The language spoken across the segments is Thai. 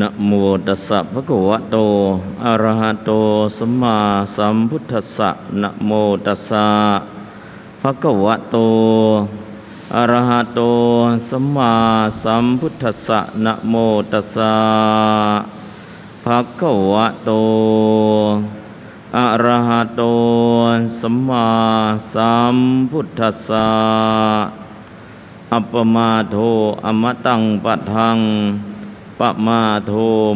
นะโมตัสสะภะคะวะโต อะระหะโต สัมมาสัมพุทธัสสะนะโมตัสสะภะคะวะโต อะระหะโต สัมมาสัมพุทธัสสะนะโมตัสสะภะคะวะโต อะระหะโต สัมมาสัมพุทธัสสะอัปปมาโทอมตังปะทัง ปมาโท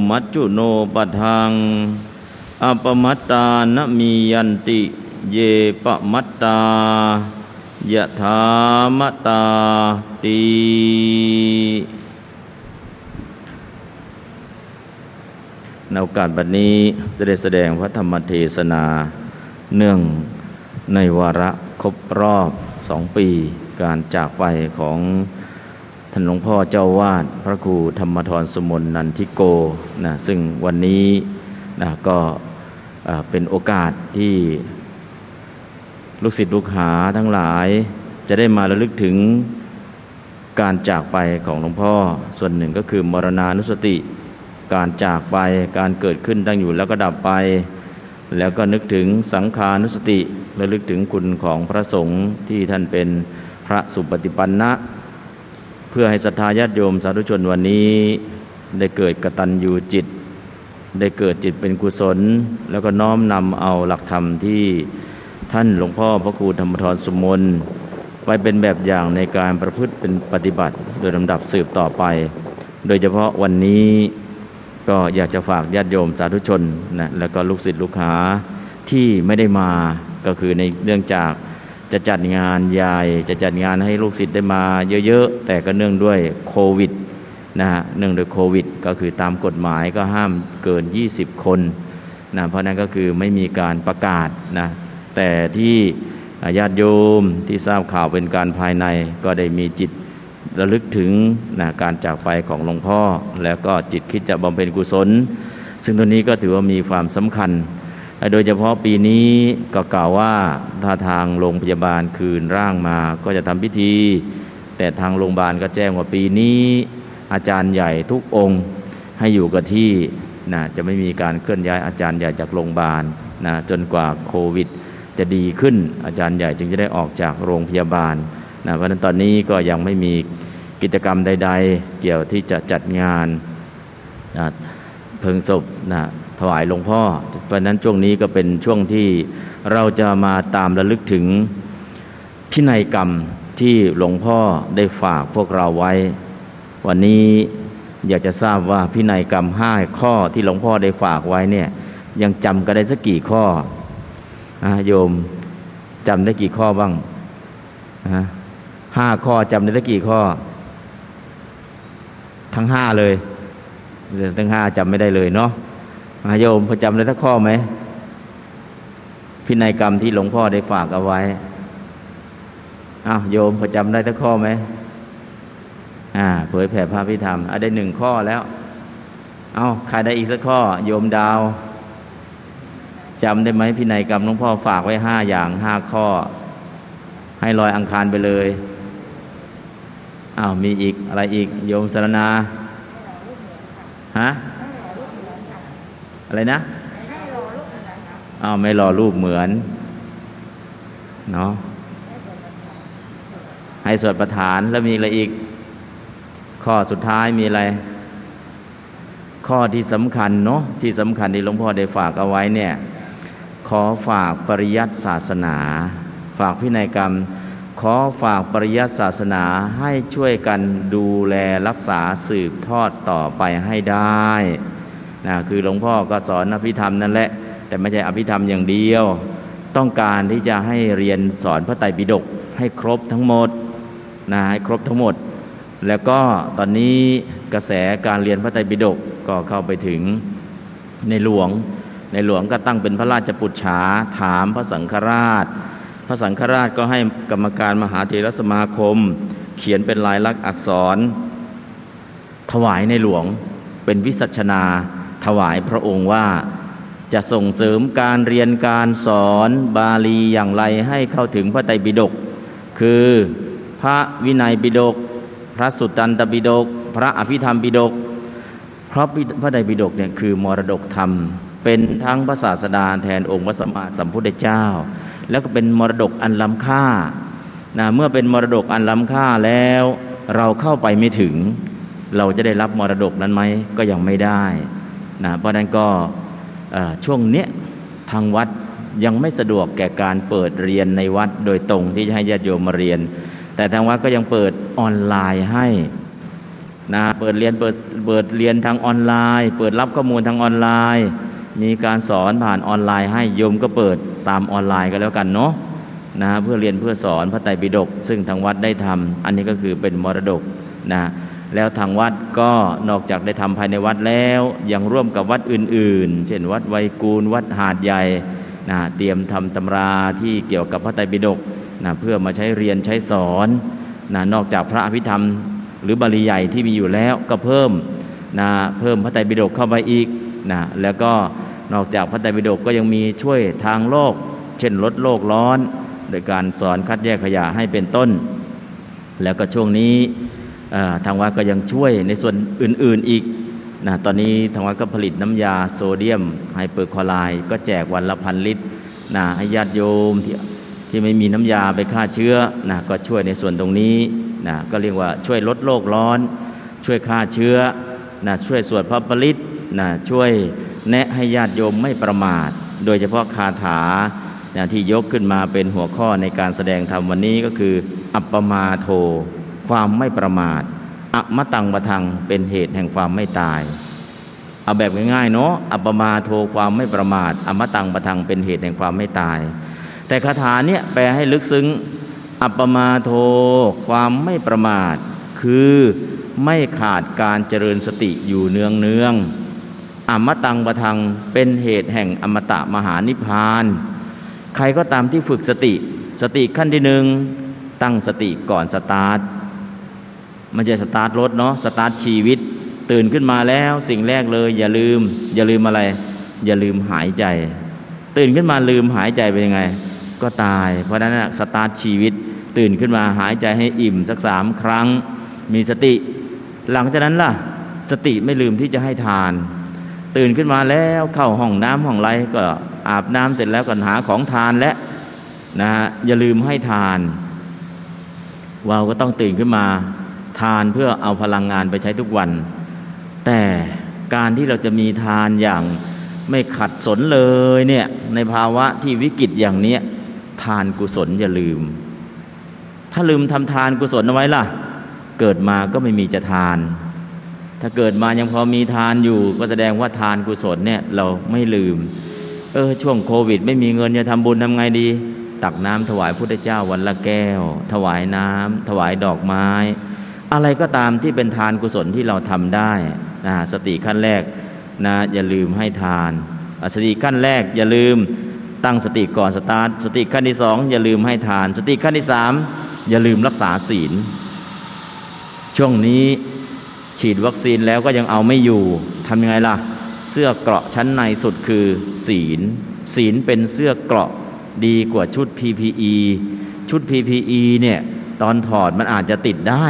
มัจจุโนปทังอปมัตตานมียันติ เยปมัตตายะถามตาตีในโอกาสบัดนี้จะได้แสดงพระธรรมเทศนา เนื่องในวาระครบรอบสองปี การจากไปของ ท่านหลวงพ่อเจ้าวาดพระครูธรรมทรสมนนันทิโกนะซึ่งวันนี้นะก็เป็นโอกาสที่ลูกศิษย์ลูกหาทั้งหลายจะได้มาระลึกถึงการจากไปของหลวงพ่อ ส่วนหนึ่งก็คือมรณานุสติ การจากไปการเกิดขึ้นตั้งอยู่แล้วก็ดับไป แล้วก็นึกถึงสังขานุสติระลึกถึงคุณของพระสงฆ์ที่ท่านเป็นพระสุปฏิปันนะ พื่อให้ศรัทธาญาติโยมสาธุชนวันนี้ได้เกิดกตัญญูจิต ได้เกิดจิตเป็นกุศล แล้วก็น้อมนำเอาหลักธรรมที่ท่านหลวงพ่อพระครูธรรมทรสมนไว้เป็นแบบอย่างในการประพฤติเป็นปฏิบัติ โดยลำดับสืบต่อไป โดยเฉพาะวันนี้ก็อยากจะฝากญาติโยมสาธุชนนะแล้วก็ลูกศิษย์ลูกหาที่ไม่ได้มาก็คือในเรื่องจาก จะจัดงานใหญ่จะจัดงานให้ลูกศิษย์ได้มาเยอะๆ แต่ก็เนื่องด้วยโควิดนะฮะเนื่องด้วยโควิด ก็คือตามกฎหมายก็ห้ามเกิน 20 คนนะเพราะนั้นก็คือไม่มีการประกาศนะแต่ที่ญาติโยมที่ทราบข่าวเป็นการภายในก็ได้มีจิตระลึกถึงนะการจากไปของหลวงพ่อ แล้วก็จิตคิดจะบำเพ็ญกุศล ซึ่งตัวนี้ก็ถือว่ามีความสำคัญ โดยเฉพาะปีนี้ก็กล่าวว่าถ้าทางโรงพยาบาลคืนร่างมาก็จะทำพิธี แต่ทางโรงพยาบาลก็แจ้งว่าปีนี้ อาจารย์ใหญ่ทุกองค์ให้อยู่กับที่นะจะไม่มีการเคลื่อนย้ายอาจารย์ใหญ่จากโรงพยาบาลนะจนกว่าโควิด จะดีขึ้นอาจารย์ใหญ่จึงจะได้ออกจากโรงพยาบาลนะเพราะฉะนั้นตอนนี้ก็ยังไม่มีกิจกรรมใด ๆ เกี่ยวที่จะจัดงานนะเพิงศพนะ ถวายหลวงพ่อ เพราะนั้นช่วงนี้ก็เป็นช่วงที่เราจะมาตามระลึกถึงพินัยกรรมที่หลวงพ่อได้ฝากพวกเราไว้ วันนี้อยากจะทราบว่าพินัยกรรมห้าข้อที่หลวงพ่อได้ฝากไว้เนี่ยยังจำกันได้สักกี่ข้ออโยมจำได้กี่ข้อบ้างห้าข้อจำได้สักกี่ข้อ ทั้งห้าเลย ทั้งห้าจำไม่ได้เลยเนาะ โยมพอจำได้ทักข้อไหม พินัยกรรมที่หลวงพ่อได้ฝากเอาไว้อ้าวโยมพอจำได้ทักข้อไหมอ่าเผยแผ่พระพิธรรมอได้หนึ่งข้อแล้ว เอา้าใครได้อีกสักข้อ โยมดาวจำได้ไหมพินัยกรรมหลวงพ่อฝากไว้ห้าอย่างห้าข้อ ให้ลอยอังคารไปเลยอ้าวมีอีกอะไรอีก โยมสรณาฮะ อะไรนะอ้าวไม่รอรูปเหมือนเนาะให้สวดประธานแล้วมีอะไรอีก ข้อสุดท้ายมีอะไร ข้อที่สำคัญเนาะที่สำคัญที่หลวงพ่อได้ฝากเอาไว้เนี่ย ขอฝากปริยัติศาสนา ฝากพินัยกรรม ขอฝากปริยัติศาสนาให้ช่วยกันดูแลรักษาสืบทอดต่อไปให้ได้ นะคือหลวงพ่อก็สอนอภิธรรมนั่นแหละ แต่ไม่ใช่อภิธรรมอย่างเดียว ต้องการที่จะให้เรียนสอนพระไตรปิฎกให้ครบทั้งหมดนะให้ครบทั้งหมด แล้วก็ตอนนี้กระแสการเรียนพระไตรปิฎกก็เข้าไปถึงในหลวง ในหลวงก็ตั้งเป็นพระราชปุจฉาถามพระสังฆราช พระสังฆราชก็ให้กรรมการมหาเถรสมาคม เขียนเป็นลายลักษณ์อักษร ถวายในหลวงเป็นวิสัชนา ถวายพระองค์ว่า จะส่งเสริมการเรียนการสอนบาลีอย่างไรให้เข้าถึงพระไตรปิฎกคือพระวินัยปิฎกพระสุตตันตปิฎกพระอภิธรรมปิฎกเพราะพระไตรปิฎกเนี่ยคือมรดกธรรม เป็นทั้งพระศาสดาแทนองค์พระสัมมาสัมพุทธเจ้า แล้วก็เป็นมรดกอันล้ำค่านะเมื่อเป็นมรดกอันล้ำค่าแล้ว เราเข้าไปไม่ถึง เราจะได้รับมรดกนั้นไหมก็ยังไม่ได้ นะเพราะนั้นก็ช่วงเนี้ยทางวัดยังไม่สะดวกแก่การเปิดเรียนในวัดโดยตรงที่จะให้ญาติโยมมาเรียน แต่ทางวัดก็ยังเปิดออนไลน์ให้นะเปิดเรียนเปิดเปิดเรียนทางออนไลน์ เปิดรับข้อมูลทางออนไลน์ มีการสอนผ่านออนไลน์ให้โยมก็เปิดตามออนไลน์ก็แล้วกันเนาะนะเพื่อเรียนเพื่อสอนพระไตรปิฎกซึ่งทางวัดได้ทำอันนี้ก็คือเป็นมรดกนะ แล้วทางวัดก็นอกจากได้ทำภายในวัดแล้ว ยังร่วมกับวัดอื่น ๆ เช่น วัดไวกูลวัดหาดใหญ่นะเตรียมทำตำราที่เกี่ยวกับพระไตรปิฎกนะเพื่อมาใช้เรียนใช้สอนนะนอกจากพระอภิธรรม หรือบาลีใหญ่ที่มีอยู่แล้วก็เพิ่มนะเพิ่มพระไตรปิฎกเข้าไปอีกนะแล้วก็นอกจากพระไตรปิฎกก็ยังมีช่วยทางโลก เช่นลดโลกร้อน โดยการสอนคัดแยกขยะให้เป็นต้น แล้วก็ช่วงนี้ ทางวัดก็ยังช่วยในส่วนอื่นๆอีกนะตอนนี้ทางวัดก็ผลิตน้ำยาโซเดียมไฮเปอร์คลอไรด์ก็แจกวันละพันลิตรนะให้ญาติโยมที่ที่ไม่มีน้ำยาไปฆ่าเชื้อนะก็ช่วยในส่วนตรงนี้นะก็เรียกว่าช่วยลดโลกร้อน ช่วยฆ่าเชื้อนะช่วยสวดพระปริตนะช่วยแนะให้ญาติโยมไม่ประมาท โดยเฉพาะคาถานะที่ยกขึ้นมาเป็นหัวข้อในการแสดงธรรมวันนี้ก็คือ อัปปมาโท ความไม่ประมาทอมตังบทังเป็นเหตุแห่งความไม่ตาย เอาแบบง่ายๆเนาะอัปมาโทความไม่ประมาทอมตังบทังเป็นเหตุแห่งความไม่ตาย แต่คาถาเนี้ยแปลให้ลึกซึ้ง อัปมาโทความไม่ประมาท คือไม่ขาดการเจริญสติอยู่เนืองเนืองอมตัง ปทังเป็นเหตุแห่งอมตะมหานิพพาน ใครก็ตามที่ฝึกสติ สติขั้นที่หนึ่งตั้งสติก่อนสตาร์ท มันจะสตาร์ทรถเนาะสตาร์ทชีวิต ตื่นขึ้นมาแล้วสิ่งแรกเลย อย่าลืม อย่าลืมอะไร อย่าลืมหายใจ ตื่นขึ้นมาลืมหายใจเป็นยังไง ก็ตาย เพราะนั้นสตาร์ทชีวิต ตื่นขึ้นมาหายใจให้อิ่มสักสามครั้ง มีสติ หลังจากนั้นล่ะ สติไม่ลืมที่จะให้ทาน ตื่นขึ้นมาแล้วเข้าห้องน้ำห้องไรก็อาบน้ำเสร็จแล้วก็หาของทานและนะอย่าลืมให้ทาน เราก็ต้องตื่นขึ้นมา ทานเพื่อเอาพลังงานไปใช้ทุกวัน แต่การที่เราจะมีทานอย่างไม่ขัดสนเลยเนี่ยในภาวะที่วิกฤตอย่างเนี้ยทานกุศลอย่าลืม ถ้าลืมทำทานกุศลเอาไว้ล่ะ เกิดมาก็ไม่มีจะทาน ถ้าเกิดมายังพอมีทานอยู่ ก็แสดงว่าทานกุศลเนี่ยเราไม่ลืม เออช่วงโควิด ไม่มีเงินจะทำบุญทำไงดี ตักน้ำถวายพุทธเจ้าวันละแก้ว ถวายน้ำถวายดอกไม้ อะไรก็ตามที่เป็นทานกุศลที่เราทำได้นะสติขั้นแรกนะอย่าลืมให้ทานสติขั้นแรกอย่าลืมตั้งสติก่อนสตาร์ทสติขั้นที่สองอย่าลืมให้ทาน สติขั้นที่สามอย่าลืมรักษาศีล ช่วงนี้ฉีดวัคซีนแล้วก็ยังเอาไม่อยู่ทำยังไงล่ะ เสื้อเกราะชั้นในสุดคือ ศีล ศีลเป็นเสื้อเกราะดีกว่าชุด PPE ชุด PPE เนี่ยตอนถอดมันอาจจะติดได้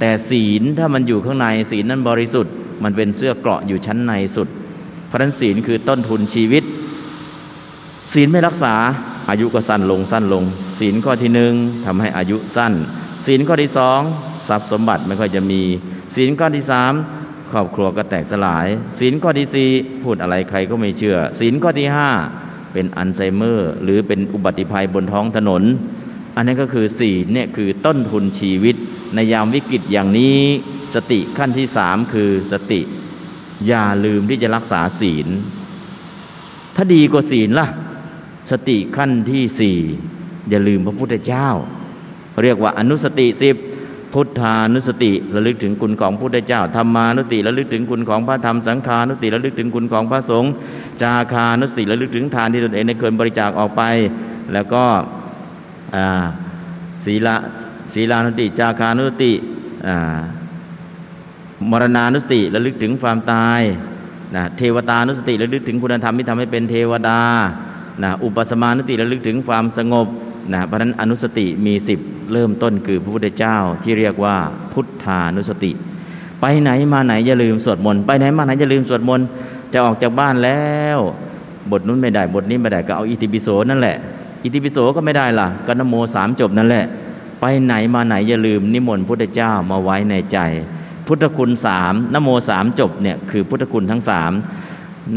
แต่ศีลถ้ามันอยู่ข้างในศีลนั้นบริสุทธิ์ มันเป็นเสื้อเกราะอยู่ชั้นในสุด เพราะนั้นศีลคือต้นทุนชีวิต ศีลไม่รักษาอายุก็สั้นลงสั้นลง ศีลข้อที่หนึ่งทำให้อายุสั้น ศีลข้อที่สองทรัพย์สมบัติไม่ค่อยจะมี ศีลข้อที่สามครอบครัวก็แตกสลาย ศีลข้อที่สี่พูดอะไรใครก็ไม่เชื่อ ศีลข้อที่ห้าเป็นอัลไซเมอร์ หรือเป็นอุบัติภัยบนท้องถนน อันนี้ก็คือศีลเนี่ยคือต้นทุนชีวิต ในยามวิกฤตอย่างนี้ สติขั้นที่สามคือสติ อย่าลืมที่จะรักษาศีล ถ้าดีกว่าศีลล่ะ สติขั้นที่สี่อย่าลืมพระพุทธเจ้า เรียกว่าอนุสติสิบพุทธานุสติระลึกถึงคุณของพระพุทธเจ้าธรรมานุสติระลึกถึงคุณของพระธรรมสังฆานุสติระลึกถึงคุณของพระสงฆ์จาคานุสติระลึกถึงทานที่ตนเองได้เคยบริจาคออกไป แล้วก็ศีละ ศีลานุติ จาคานุสติมรณานุสติระลึกถึงความตายนะเทวตานุสติระลึกถึงคุณธรรมที่ทำให้เป็นเทวดานะอุปสมานุสติระลึกถึงความสงบนะเพราะนั้นอนุสติมีสิบเริ่มต้นคือพระพุทธเจ้าที่เรียกว่าพุทธานุสติ ไปไหนมาไหนอย่าลืมสวดมนต์ไปไหนมาไหนอย่าลืมสวดมนต์จะออกจากบ้านแล้ว บทนู้นไม่ได้บทนี้ไม่ได้ก็เอาอิติปิโสนั่นแหละอิติปิโสก็ไม่ได้ล่ะก็นโมสามจบนั่นแหละ ไปไหนมาไหนอย่าลืมนิมนต์พุทธเจ้ามาไว้ในใจ พุทธคุณสามนโมสามจบเนี่ยคือพุทธคุณทั้งสาม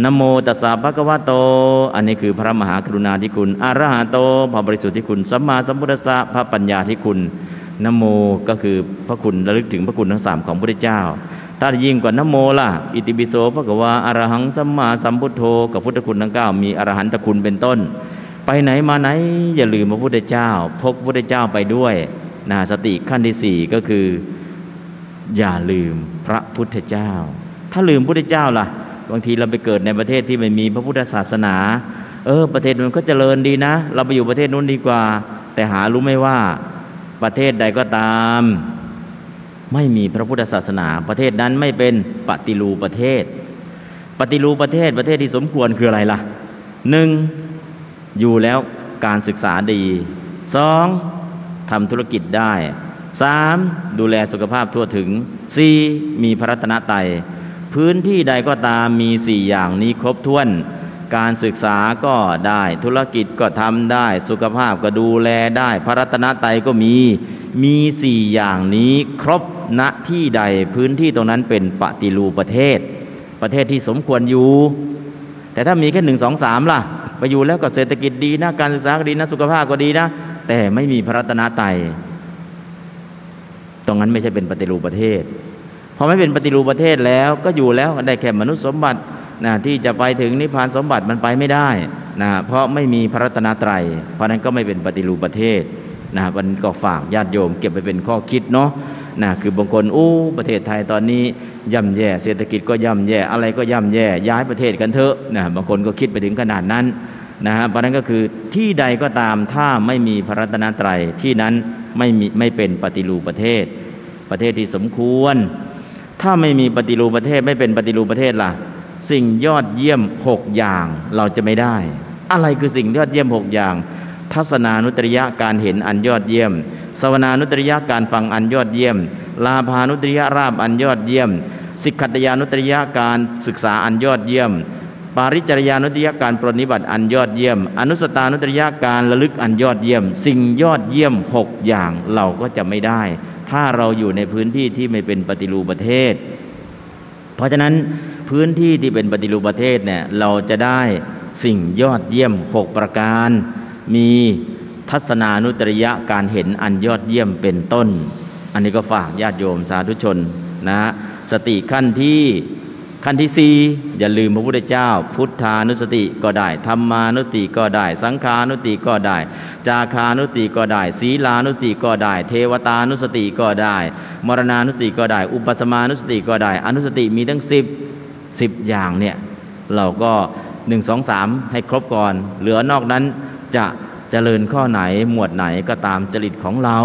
นโมตัสสะภะคะวะโต อันนี้คือพระมหากรุณาธิคุณอรหะโตพระบริสุทธิ์ที่คุณสัมมาสัมพุทธัสสะพระปัญญาที่คุณนโมก็คือพระคุณระลึกถึงพระคุณทั้งสามของพระพุทธเจ้า ถ้ายิ่งกว่านโมล่ะ อิติปิโสพระกวาอรหังสัมมาสัมพุทโธกับพุทธคุณทั้งเก้ามีอรหันตคุณเป็นต้น ไปไหนมาไหนอย่าลืมพระพุทธเจ้า พกพระพุทธเจ้าไปด้วยนะสติขั้นที่สี่ก็คือ อย่าลืมพระพุทธเจ้า ถ้าลืมพระพุทธเจ้าล่ะ บางทีเราไปเกิดในประเทศที่ไม่มีพระพุทธศาสนา เออ ประเทศมันก็เจริญดีนะ เราไปอยู่ประเทศนู้นดีกว่า แต่หารู้ไหมว่าประเทศใดก็ตาม ไม่มีพระพุทธศาสนา ประเทศนั้นไม่เป็นปฏิรูประเทศ ปฏิรูประเทศประเทศที่สมควรคืออะไรล่ะหนึ่ง อยู่แล้วการศึกษาดีสองทำธุรกิจได้สามดูแลสุขภาพทั่วถึงสี่มีพระรัตนตรัยพื้นที่ใดก็ตามมีสี่อย่างนี้ครบถ้วน การศึกษาก็ได้ ธุรกิจก็ทำได้ สุขภาพก็ดูแลได้ พระรัตนตรัยก็มี มีสี่อย่างนี้ครบณที่ใดพื้นที่ตรงนั้นเป็นปฏิรูประเทศ ประเทศที่สมควรอยู่ แต่ถ้ามีแค่หนึ่งสองสามล่ะ ไปอยู่แล้วก็เศรษฐกิจดีนะการศึกษาก็ดีนะสุขภาพก็ดีนะ แต่ไม่มีพระรัตนตรัยตรงนั้นไม่ใช่เป็นปฏิรูปประเทศพอไม่เป็นปฏิรูปประเทศแล้วก็อยู่แล้วได้แค่มนุษย์สมบัตินะที่จะไปถึงนิพพานสมบัติมันไปไม่ได้นะเพราะไม่มีพระรัตนตรัย เพราะนั้นก็ไม่เป็นปฏิรูปประเทศนะมันก็ฝากญาติโยมเก็บไปเป็นข้อคิดเนาะนะคือบางคนอู้ประเทศไทยตอนนี้ ย่ำแย่เศรษฐกิจก็ย่ำแย่อะไรก็ย่ำแย่ย้ายประเทศกันเถอะนะบางคนก็คิดไปถึงขนาดนั้นนะฮะเพราะนั้นก็คือที่ใดก็ตามถ้าไม่มีพระรัตนตรัยที่นั้นไม่มีไม่เป็นปฏิรูปประเทศ ประเทศที่สมควร ถ้าไม่มีปฏิรูปประเทศไม่เป็นปฏิรูปประเทศล่ะ สิ่งยอดเยี่ยมหกอย่างเราจะไม่ได้ อะไรคือสิ่งยอดเยี่ยมหกอย่าง ทัศนานุตริยะการเห็นอันยอดเยี่ยมสวนานุตริยะการฟังอันยอดเยี่ยม ลาภานุตริยะราบอันยอดเยี่ยม สิกขัตยานุตริยะการศึกษาอันยอดเยี่ยม ปาริจริยานุตริยะการปรนิบัติอันยอดเยี่ยม อนุสตานุตริยะการระลึกอันยอดเยี่ยม สิ่งยอดเยี่ยมหกอย่างเราก็จะไม่ได้ ถ้าเราอยู่ในพื้นที่ที่ไม่เป็นปฏิรูปประเทศ เพราะฉะนั้นพื้นที่ที่เป็นปฏิรูปประเทศเนี่ยเราจะได้สิ่งยอดเยี่ยมหกประการ มีทัศนานุตริยะการเห็นอันยอดเยี่ยมเป็นต้น อันนี้ก็ฝากญาติโยมสาธุชนนะ สติขั้นที่ขั้นที่สี่อย่าลืมพระพุทธเจ้า พุทธานุสติก็ได้ธรรมานุสติก็ได้ สังขานุสติก็ได้ จาคานุสติก็ได้ ศีลานุสติก็ได้ เทวตานุสติก็ได้ มรณานุสติก็ได้ อุปสมานุสติก็ได้ อนุสติมีทั้งสิบสิบอย่างเนี่ยเราก็หนึ่งสองสามให้ครบก่อน เหลือนอกนั้นจะเจริญข้อไหนหมวดไหนก็ตามจริตของเรา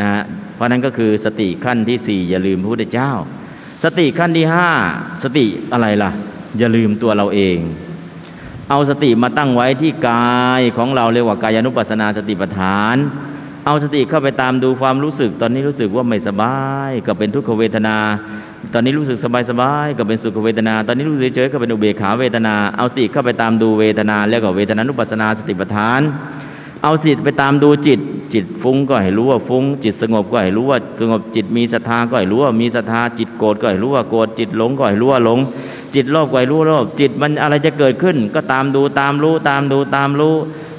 นะเพราะนั้นก็คือสติขั้นที่สี่อย่าลืมพระพุทธเจ้า สติขั้นที่ห้าสติอะไรล่ะ อย่าลืมตัวเราเอง เอาสติมาตั้งไว้ที่กายของเราเรียกว่ากายานุปัสสนาสติปัฏฐาน เอาสติเข้าไปตามดูความรู้สึก ตอนนี้รู้สึกว่าไม่สบายก็เป็นทุกขเวทนา ตอนนี้รู้สึกสบายสบายก็เป็นสุขเวทนา ตอนนี้รู้สึกเฉยก็เป็นอุเบกขาเวทนา เอาสติเข้าไปตามดูเวทนาเรียกว่าเวทนานุปัสสนาสติปัฏฐาน เอาจิไปตามดูจิต จิตฟุ้งก็ให้รู้ว่าฟุ้ง จิตสงบก็ให้รู้ว่าสงบจิตมีศรัทธาก็ให้รู้ว่ามีศรัทธาจิตโกรธก็ให้รู้ว่าโกรธจิตหลงก็ให้รู้ว่าหลง จิตโลภก็ให้รู้โลภจิตมันอะไรจะเกิดขึ้น ก็ตามดูตามรู้ตามดูตามรู้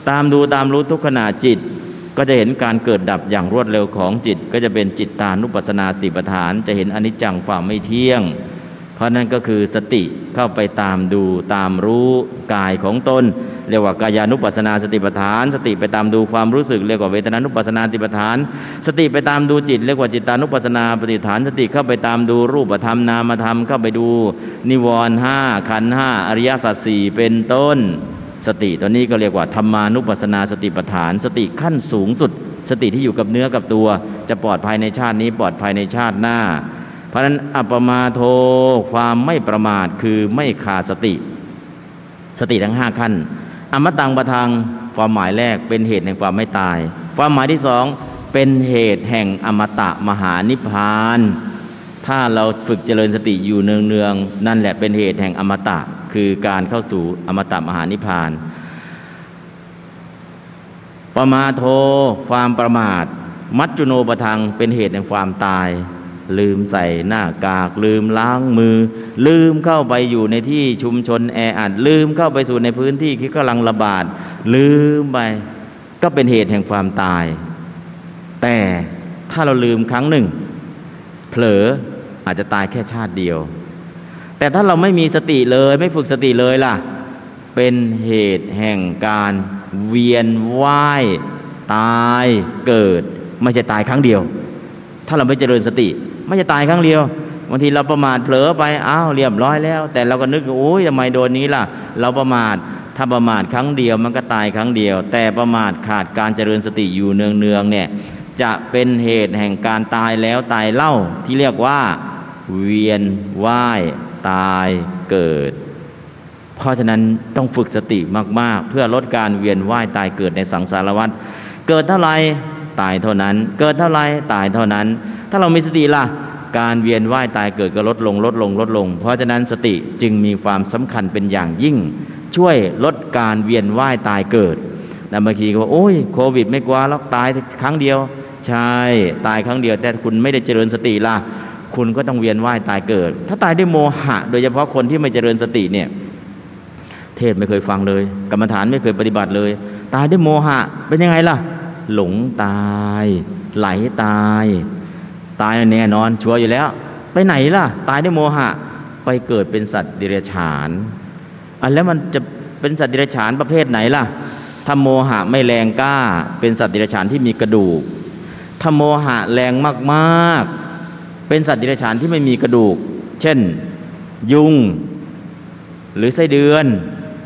ตามดูตามรู้ทุกขณะจิต ก็จะเห็นการเกิดดับอย่างรวดเร็วของจิต ก็จะเป็นจิตตานุปัสสนาสติปัฏฐาน จะเห็นอนิจจังความไม่เที่ยง เพราะนั่นก็คือสติเข้าไปตามดูตามรู้กายของตน เรียกว่ากายานุปัสนาสติปัฏฐาน สติไปตามดูความรู้สึก เรียกว่าเวทนานุปัสนาสติปัฏฐาน สติไปตามดูจิต เรียกว่าจิตานุปัสนาปฏิฐาน สติเข้าไปตามดูรูปธรรมนามธรรมเข้าไปดู นิวรณ์ห้าขันห้าอริยสัจสี่เป็นต้น สติตัวนี้ก็เรียกว่าธรรมานุปัสนาสติปัฏฐาน สติขั้นสูงสุด สติที่อยู่กับเนื้อกับตัว จะปลอดภัยในชาตินี้ปลอดภัยในชาติหน้าเพราะฉะนั้นอัปมาโทความไม่ประมาทคือไม่ขาดสติ สติทั้งห้าขั้น อมตังประทังความหมายแรกเป็นเหตุแห่งความไม่ตาย ความหมายที่สองเป็นเหตุแห่งอมตะมหานิพพาน ถ้าเราฝึกเจริญสติอยู่เนืองๆนั่นแหละเป็นเหตุแห่งอมตะคือการเข้าสู่อมตะมหานิพพานประมาโทความประมาท มัจจุโนปทังเป็นเหตุแห่งความตาย ลืมใส่หน้ากาก ลืมล้างมือ ลืมเข้าไปอยู่ในที่ชุมชนแออัดลืมเข้าไปสู่ในพื้นที่ที่กำลังระบาด ลืมไป ก็เป็นเหตุแห่งความตาย แต่ถ้าเราลืมครั้งหนึ่ง เผลออาจจะตายแค่ชาติเดียว แต่ถ้าเราไม่มีสติเลย ไม่ฝึกสติเลยล่ะ เป็นเหตุแห่งการเวียนว่าย ตายเกิด ไม่ใช่ตายครั้งเดียว ถ้าเราไม่เจริญสติ ไม่ใช่ตายครั้งเดียวบางทีเราประมาทเผลอไปอ้าวเรียบร้อยแล้ว แต่เราก็นึกโอ้ยทำไมโดนนี้ล่ะ เราประมาทถ้าประมาทครั้งเดียวมันก็ตายครั้งเดียว แต่ประมาทขาดการเจริญสติอยู่เนืองๆเนี่ยจะเป็นเหตุแห่งการตายแล้วตายเล่าที่เรียกว่า เวียนว่ายตายเกิด เพราะฉะนั้นต้องฝึกสติมากๆ เพื่อลดการเวียนว่ายตายเกิดในสังสารวัฏเกิดเท่าไรตายเท่านั้น เกิดเท่าไรตายเท่านั้น ถ้าเรามีสติล่ะ การเวียนว่ายตายเกิดก็ลดลงลดลงลดลง เพราะฉะนั้นสติจึงมีความสำคัญเป็นอย่างยิ่ง ช่วยลดการเวียนว่ายตายเกิดแต่บางทีก็ว่าโอ้ยโควิด ไม่กลัวหรอกตายครั้งเดียว ใช่ตายครั้งเดียวแต่คุณไม่ได้เจริญสติล่ะ คุณก็ต้องเวียนว่ายตายเกิด ถ้าตายด้วยโมหะ โดยเฉพาะคนที่ไม่เจริญสติเนี่ยเทศไม่เคยฟังเลย กรรมฐานไม่เคยปฏิบัติเลย ตายด้วยโมหะ เป็นยังไงล่ะ หลงตาย ไหลตาย ตายแน่นอนชัวร์อยู่แล้ว ไปไหนล่ะ ตายด้วยโมหะ ไปเกิดเป็นสัตว์ดิเรกชันอันแล้วมันจะเป็นสัตว์ดิเรกชันประเภทไหนล่ะถ้าโมหะไม่แรงกล้า เป็นสัตว์ดิเรกชันที่มีกระดูกถ้าโมหะแรงมากๆ เป็นสัตว์ดิเรกชันที่ไม่มีกระดูก เช่น ยุง หรือไส้เดือน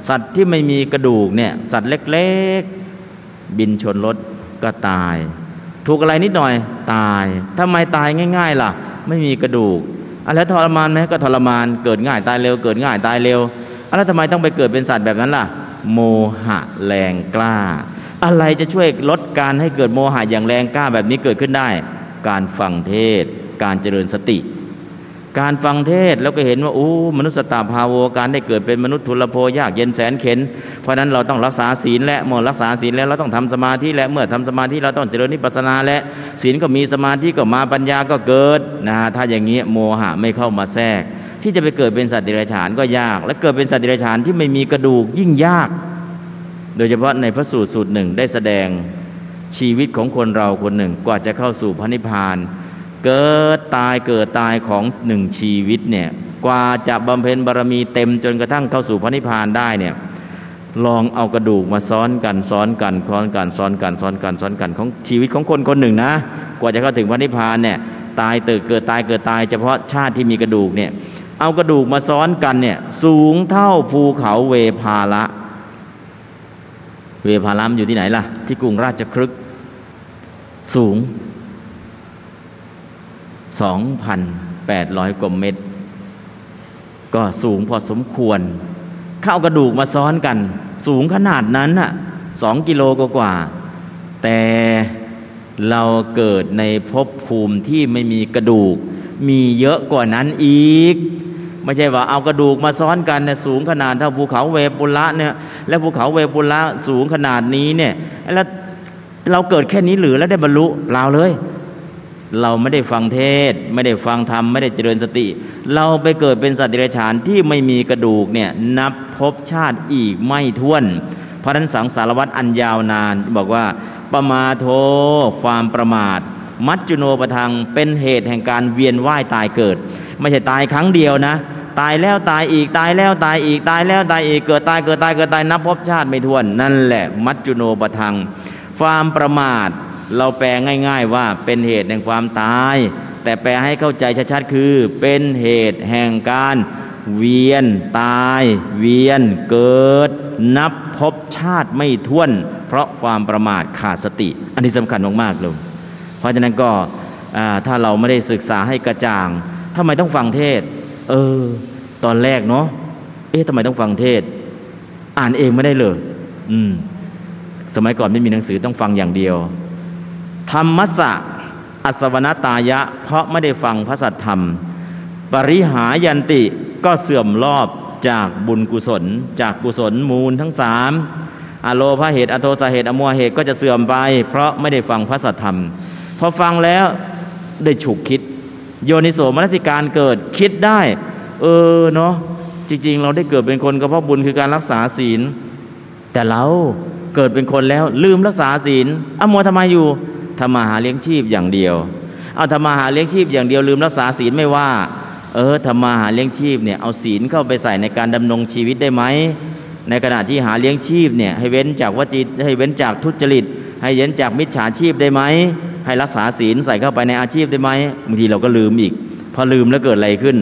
สัตว์ที่ไม่มีกระดูกเนี่ยสัตว์เล็กๆ บินชนรถก็ตาย ถูกอะไรนิดหน่อยตายทำไมตายง่าย ๆ ล่ะ ไม่มีกระดูกอะไรทรมานไหมก็ทรมานเกิดง่ายตายเร็ว เกิดง่ายตายเร็วอะแล้วทำไมต้องไปเกิดเป็นสัตว์แบบนั้นล่ะ โมหะแรงกล้า อะไรจะช่วยลดการให้เกิดโมหะอย่างแรงกล้าแบบนี้เกิดขึ้นได้ การฟังเทศ การเจริญสติ การฟังเทศแล้วก็เห็นว่าอู้มนุษย์ตาภาโวการได้เกิดเป็นมนุษย์ทุลโภยากเย็นแสนเข็นเพราะนั้นเราต้องรักษาศีลและเมื่อรักษาศีลแล้วเราต้องทำสมาธิและเมื่อทำสมาธิเราต้องเจริญนิพพานาและศีลก็มีสมาธิก็มาปัญญาก็เกิดนะถ้าอย่างนี้โมหะไม่เข้ามาแทรก ที่จะไปเกิดเป็นสัตว์เดรัจฉานก็ยาก และเกิดเป็นสัตว์เดรัจฉานที่ไม่มีกระดูกยิ่งยาก โดยเฉพาะในพระสูตรสูตรหนึ่งได้แสดงชีวิตของคนเราคนหนึ่งกว่าจะเข้าสู่พระนิพพาน เกิดตายเกิดตายของหนึ่งชีวิตเนี่ยกว่าจะบำเพ็ญบารมีเต็มจนกระทั่งเข้าสู่พระนิพพานได้เนี่ยลองเอากระดูกมาซ้อนกันซ้อนกันซ้อนกันซ้อนกันซ้อนกันซ้อนกันของชีวิตของคนคนหนึ่งนะ กว่าจะเข้าถึงพระนิพพานเนี่ยตายเติดเกิดตายเกิดตาย เฉพาะชาติที่มีกระดูกเนี่ยเอากระดูกมาซ้อนกันเนี่ยสูงเท่าภูเขาเวภาละ เวภาลัมอยู่ที่ไหนล่ะ ที่กรุงราชครึกสูง 2,800 กว่าเมตรก็สูงพอสมควร เข้ากระดูกมาซ้อนกัน สูงขนาดนั้นน่ะสองกิโลกว่า แต่เราเกิดในภพภูมิที่ไม่มีกระดูก มีเยอะกว่านั้นอีก ไม่ใช่ว่าเอากระดูกมาซ้อนกันเนี่ยสูงขนาดเท่าภูเขาเวปุระเนี่ยและภูเขาเวปุระสูงขนาดนี้เนี่ยแล้วเราเกิดแค่นี้หรือแล้วได้บรรลุเปล่าเลย เราไม่ได้ฟังเทศ ไม่ได้ฟังธรรม ไม่ได้เจริญสติ เราไปเกิดเป็นสัตว์เดรัจฉานที่ไม่มีกระดูกเนี่ยนับพบชาติอีกไม่ท้วน เพราะนั้นสังสารวัตรอันยาวนานบอกว่า ประมาโทความประมาท มัจจุโนปทังเป็นเหตุแห่งการเวียนว่ายตายเกิด ไม่ใช่ตายครั้งเดียวนะ ตายแล้วตายอีกตายแล้วตายอีกตายแล้วตายอีกเกิดตายเกิดตายเกิดตายนับพบชาติไม่ท้วน นั่นแหละ มัจจุโนปทังความประมาท เราแปลง่าย ๆว่าเป็นเหตุแห่งความตาย แต่แปลให้เข้าใจชัดๆคือเป็นเหตุแห่งการเวียนตาย เวียนเกิด นับพบชาติไม่ท้วน เพราะความประมาทขาดสติ อันนี้สำคัญมากๆเลยเพราะฉะนั้นก็ถ้าเราไม่ได้ศึกษาให้กระจ่างทำไมต้องฟังเทศ เออ ตอนแรกเนาะเอ๊ะทำไมต้องฟังเทศ อ่านเองไม่ได้เลย อืม สมัยก่อนไม่มีหนังสือต้องฟังอย่างเดียว ธรรมสะอัศวนตายะ เพราะไม่ได้ฟังพระสัทธรรม ปริหายันติก็เสื่อมรอบจากบุญกุศล จากกุศลมูลทั้งสามอโลภาเหตุอโทสาเหตุอมัวเหตุก็จะเสื่อมไป เพราะไม่ได้ฟังพระสัทธรรม พอฟังแล้วได้ฉุกคิด โยนิโสมนสิการเกิดคิดได้ เออเนาะจริง ๆ เราได้เกิดเป็นคนก็เพราะบุญคือการรักษาศีล แต่เราเกิดเป็นคนแล้วลืมรักษาศีลอมัวทำไมอยู่ ทำมาหาเลี้ยงชีพอย่างเดียว เอาทำมาหาเลี้ยงชีพอย่างเดียวลืมรักษาศีลไม่ว่า เออทำมาหาเลี้ยงชีพเนี่ยเอาศีลเข้าไปใส่ในการดำรงชีวิตได้ไหมในขณะที่หาเลี้ยงชีพเนี่ยให้เว้นจากวจีให้เว้นจากทุจริต ให้เว้นจากมิจฉาชีพได้ไหมให้รักษาศีลใส่เข้าไปในอาชีพได้ไหมบางทีเราก็ลืมอีก พอลืมแล้วเกิดอะไรขึ้น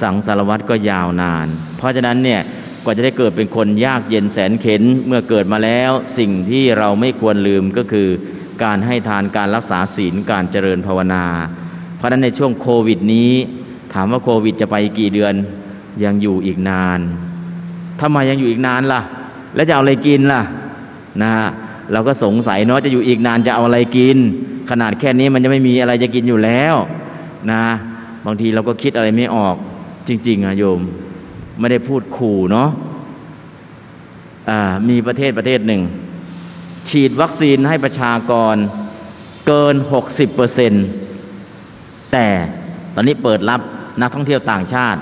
สังสารวัตรก็ยาวนาน เพราะฉะนั้นเนี่ยกว่าจะได้เกิดเป็นคนยากเย็นแสนเข็นเมื่อเกิดมาแล้ว สิ่งที่เราไม่ควรลืมก็คือ การให้ทานการรักษาศีลการเจริญภาวนา เพราะนั้นในช่วงโควิดนี้ ถามว่าโควิดจะไปกี่เดือนยังอยู่อีกนานทำไมยังอยู่อีกนานล่ะ แล้วจะเอาอะไรกินล่ะนะเราก็สงสัยเนาะจะอยู่อีกนานจะเอาอะไรกิน ขนาดแค่นี้มันจะไม่มีอะไรจะกินอยู่แล้วนะบางทีเราก็คิดอะไรไม่ออกจริงๆอะโยม ไม่ได้พูดขู่เนาะมีประเทศประเทศหนึ่ง ฉีดวัคซีนให้ประชากรเกิน 60%เปอร์เซ็นต์แต่ตอนนี้เปิดรับนักท่องเที่ยวต่างชาติ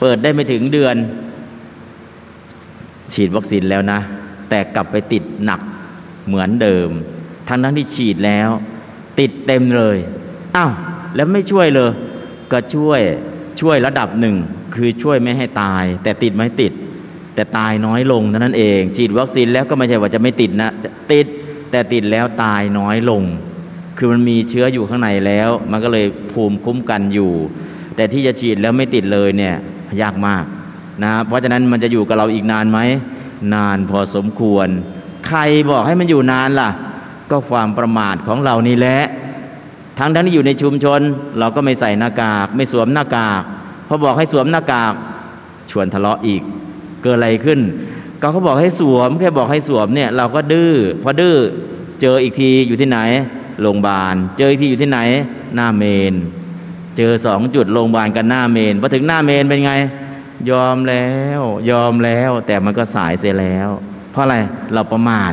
เปิดได้ไม่ถึงเดือน ฉีดวัคซีนแล้วนะ แต่กลับไปติดหนักเหมือนเดิม ทั้งนั้นที่ฉีดแล้ว ติดเต็มเลยอ้าวแล้วไม่ช่วยเลย ก็ช่วยช่วยระดับหนึ่ง คือช่วยไม่ให้ตาย แต่ติดไม่ติด แต่ตายน้อยลงเท่านั้นเอง ฉีดวัคซีนแล้วก็ไม่ใช่ว่าจะไม่ติดนะติดแต่ติดแล้วตายน้อยลง คือมันมีเชื้ออยู่ข้างในแล้ว มันก็เลยภูมิคุ้มกันอยู่ แต่ที่จะฉีดแล้วไม่ติดเลยเนี่ยยากมากนะเพราะฉะนั้นมันจะอยู่กับเราอีกนานไหมนานพอสมควร ใครบอกให้มันอยู่นานล่ะ ก็ความประมาทของเรานี่แหละทั้งทั้งที่อยู่ในชุมชน เราก็ไม่ใส่หน้ากาก ไม่สวมหน้ากากพอบอกให้สวมหน้ากาก ชวนทะเลาะอีก เกิดอะไรขึ้น ก็เขาบอกให้สวม แค่บอกให้สวมเนี่ยเราก็ดื้อพอดื้อเจออีกทีอยู่ที่ไหนโรงพยาบาล เจออีกทีอยู่ที่ไหนหน้าเมน เจอสองจุดโรงพยาบาลกันหน้าเมนพอถึงหน้าเมนเป็นไง ยอมแล้ว ยอมแล้ว แต่มันก็สายเสียแล้ว เพราะอะไรเราประมาท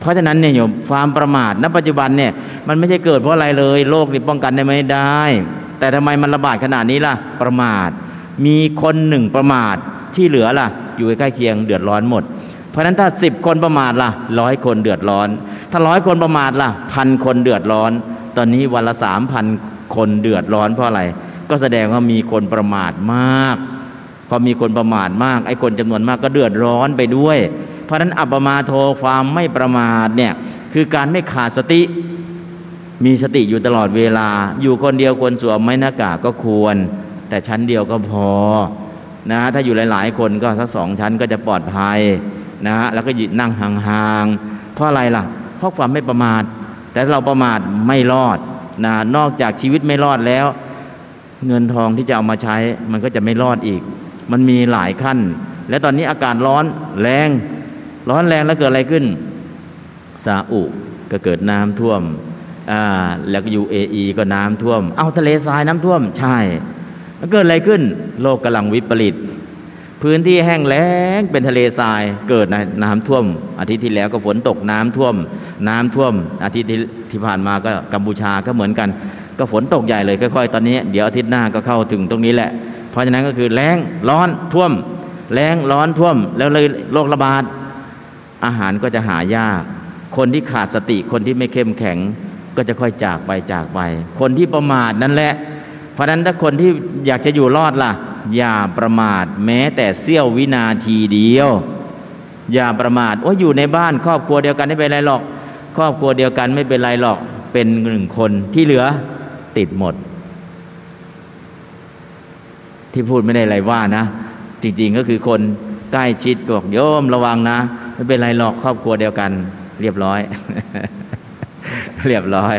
เพราะฉะนั้นเนี่ยโยมความประมาทณปัจจุบันเนี่ยมันไม่ใช่เกิดเพราะอะไรเลยโรคนี่ป้องกันได้ไหมได้ แต่ทำไมมันระบาดขนาดนี้ล่ะประมาท มีคนหนึ่งประมาท ที่เหลือล่ะ อยู่ใกล้เคียงเดือดร้อนหมด เพราะนั้นถ้าสิบคนประมาทล่ะร้อยคนเดือดร้อน ถ้าร้อยคนประมาทล่ะพันคนเดือดร้อน ตอนนี้วันละสามพันคนเดือดร้อนเพราะอะไร ก็แสดงว่ามีคนประมาทมากพอมีคนประมาทมากไอ้คนจำนวนมากก็เดือดร้อนไปด้วย เพราะฉะนั้นอัปมาโทความไม่ประมาทเนี่ยคือการไม่ขาดสติ มีสติอยู่ตลอดเวลา อยู่คนเดียวควรสวมไม่หน้ากากก็ควร แต่ชั้นเดียวก็พอ นะถ้าอยู่หลาย ๆ คนก็สักสองชั้นก็จะปลอดภัยนะแล้วก็ยนั่งห่างๆเพราะอะไรล่ะเพราะความไม่ประมาท แต่เราประมาทไม่รอดนะนอกจากชีวิตไม่รอดแล้ว เงินทองที่จะเอามาใช้ มันก็จะไม่รอดอีก มันมีหลายขั้น และตอนนี้อากาศร้อนแรง ร้อนแรงแล้วเกิดอะไรขึ้นซาอุก็เกิดน้ำท่วมอ่าแล้วก็ยูเออีก็น้ำท่วม เอาทะเลทรายน้ำท่วมใช่ เกิดอะไรขึ้น โลกกำลังวิปริต พื้นที่แห้งแล้งเป็นทะเลทราย เกิดน้ำท่วม อาทิตย์ที่แล้วก็ฝนตกน้ำท่วม น้ำท่วม อาทิตย์ที่ผ่านมาก็กัมพูชาก็เหมือนกัน ก็ฝนตกใหญ่เลยค่อยๆ ตอนนี้ เดี๋ยวอาทิตย์หน้าก็เข้าถึงตรงนี้แหละ เพราะฉะนั้นก็คือแล้งร้อนท่วม แล้งร้อนท่วม แล้วเลยโรคระบาดอาหารก็จะหายาก คนที่ขาดสติคนที่ไม่เข้มแข็งก็จะค่อยจากไปจากไป คนที่ประมาทนั่นแหละ เพราะนั้นถ้าคนที่อยากจะอยู่รอดล่ะ อย่าประมาทแม้แต่เสี้ยววินาทีเดียว อย่าประมาทว่าอยู่ในบ้านครอบครัวเดียวกันไม่เป็นไรหรอก ครอบครัวเดียวกันไม่เป็นไรหรอกเป็นหนึ่งคนที่เหลือติดหมด ที่พูดไม่ได้ไรว่านะ จริงๆก็คือคนใกล้ชิดก็บอกโยมระวังนะ ไม่เป็นไรหรอกครอบครัวเดียวกัน เรียบร้อย เรียบร้อย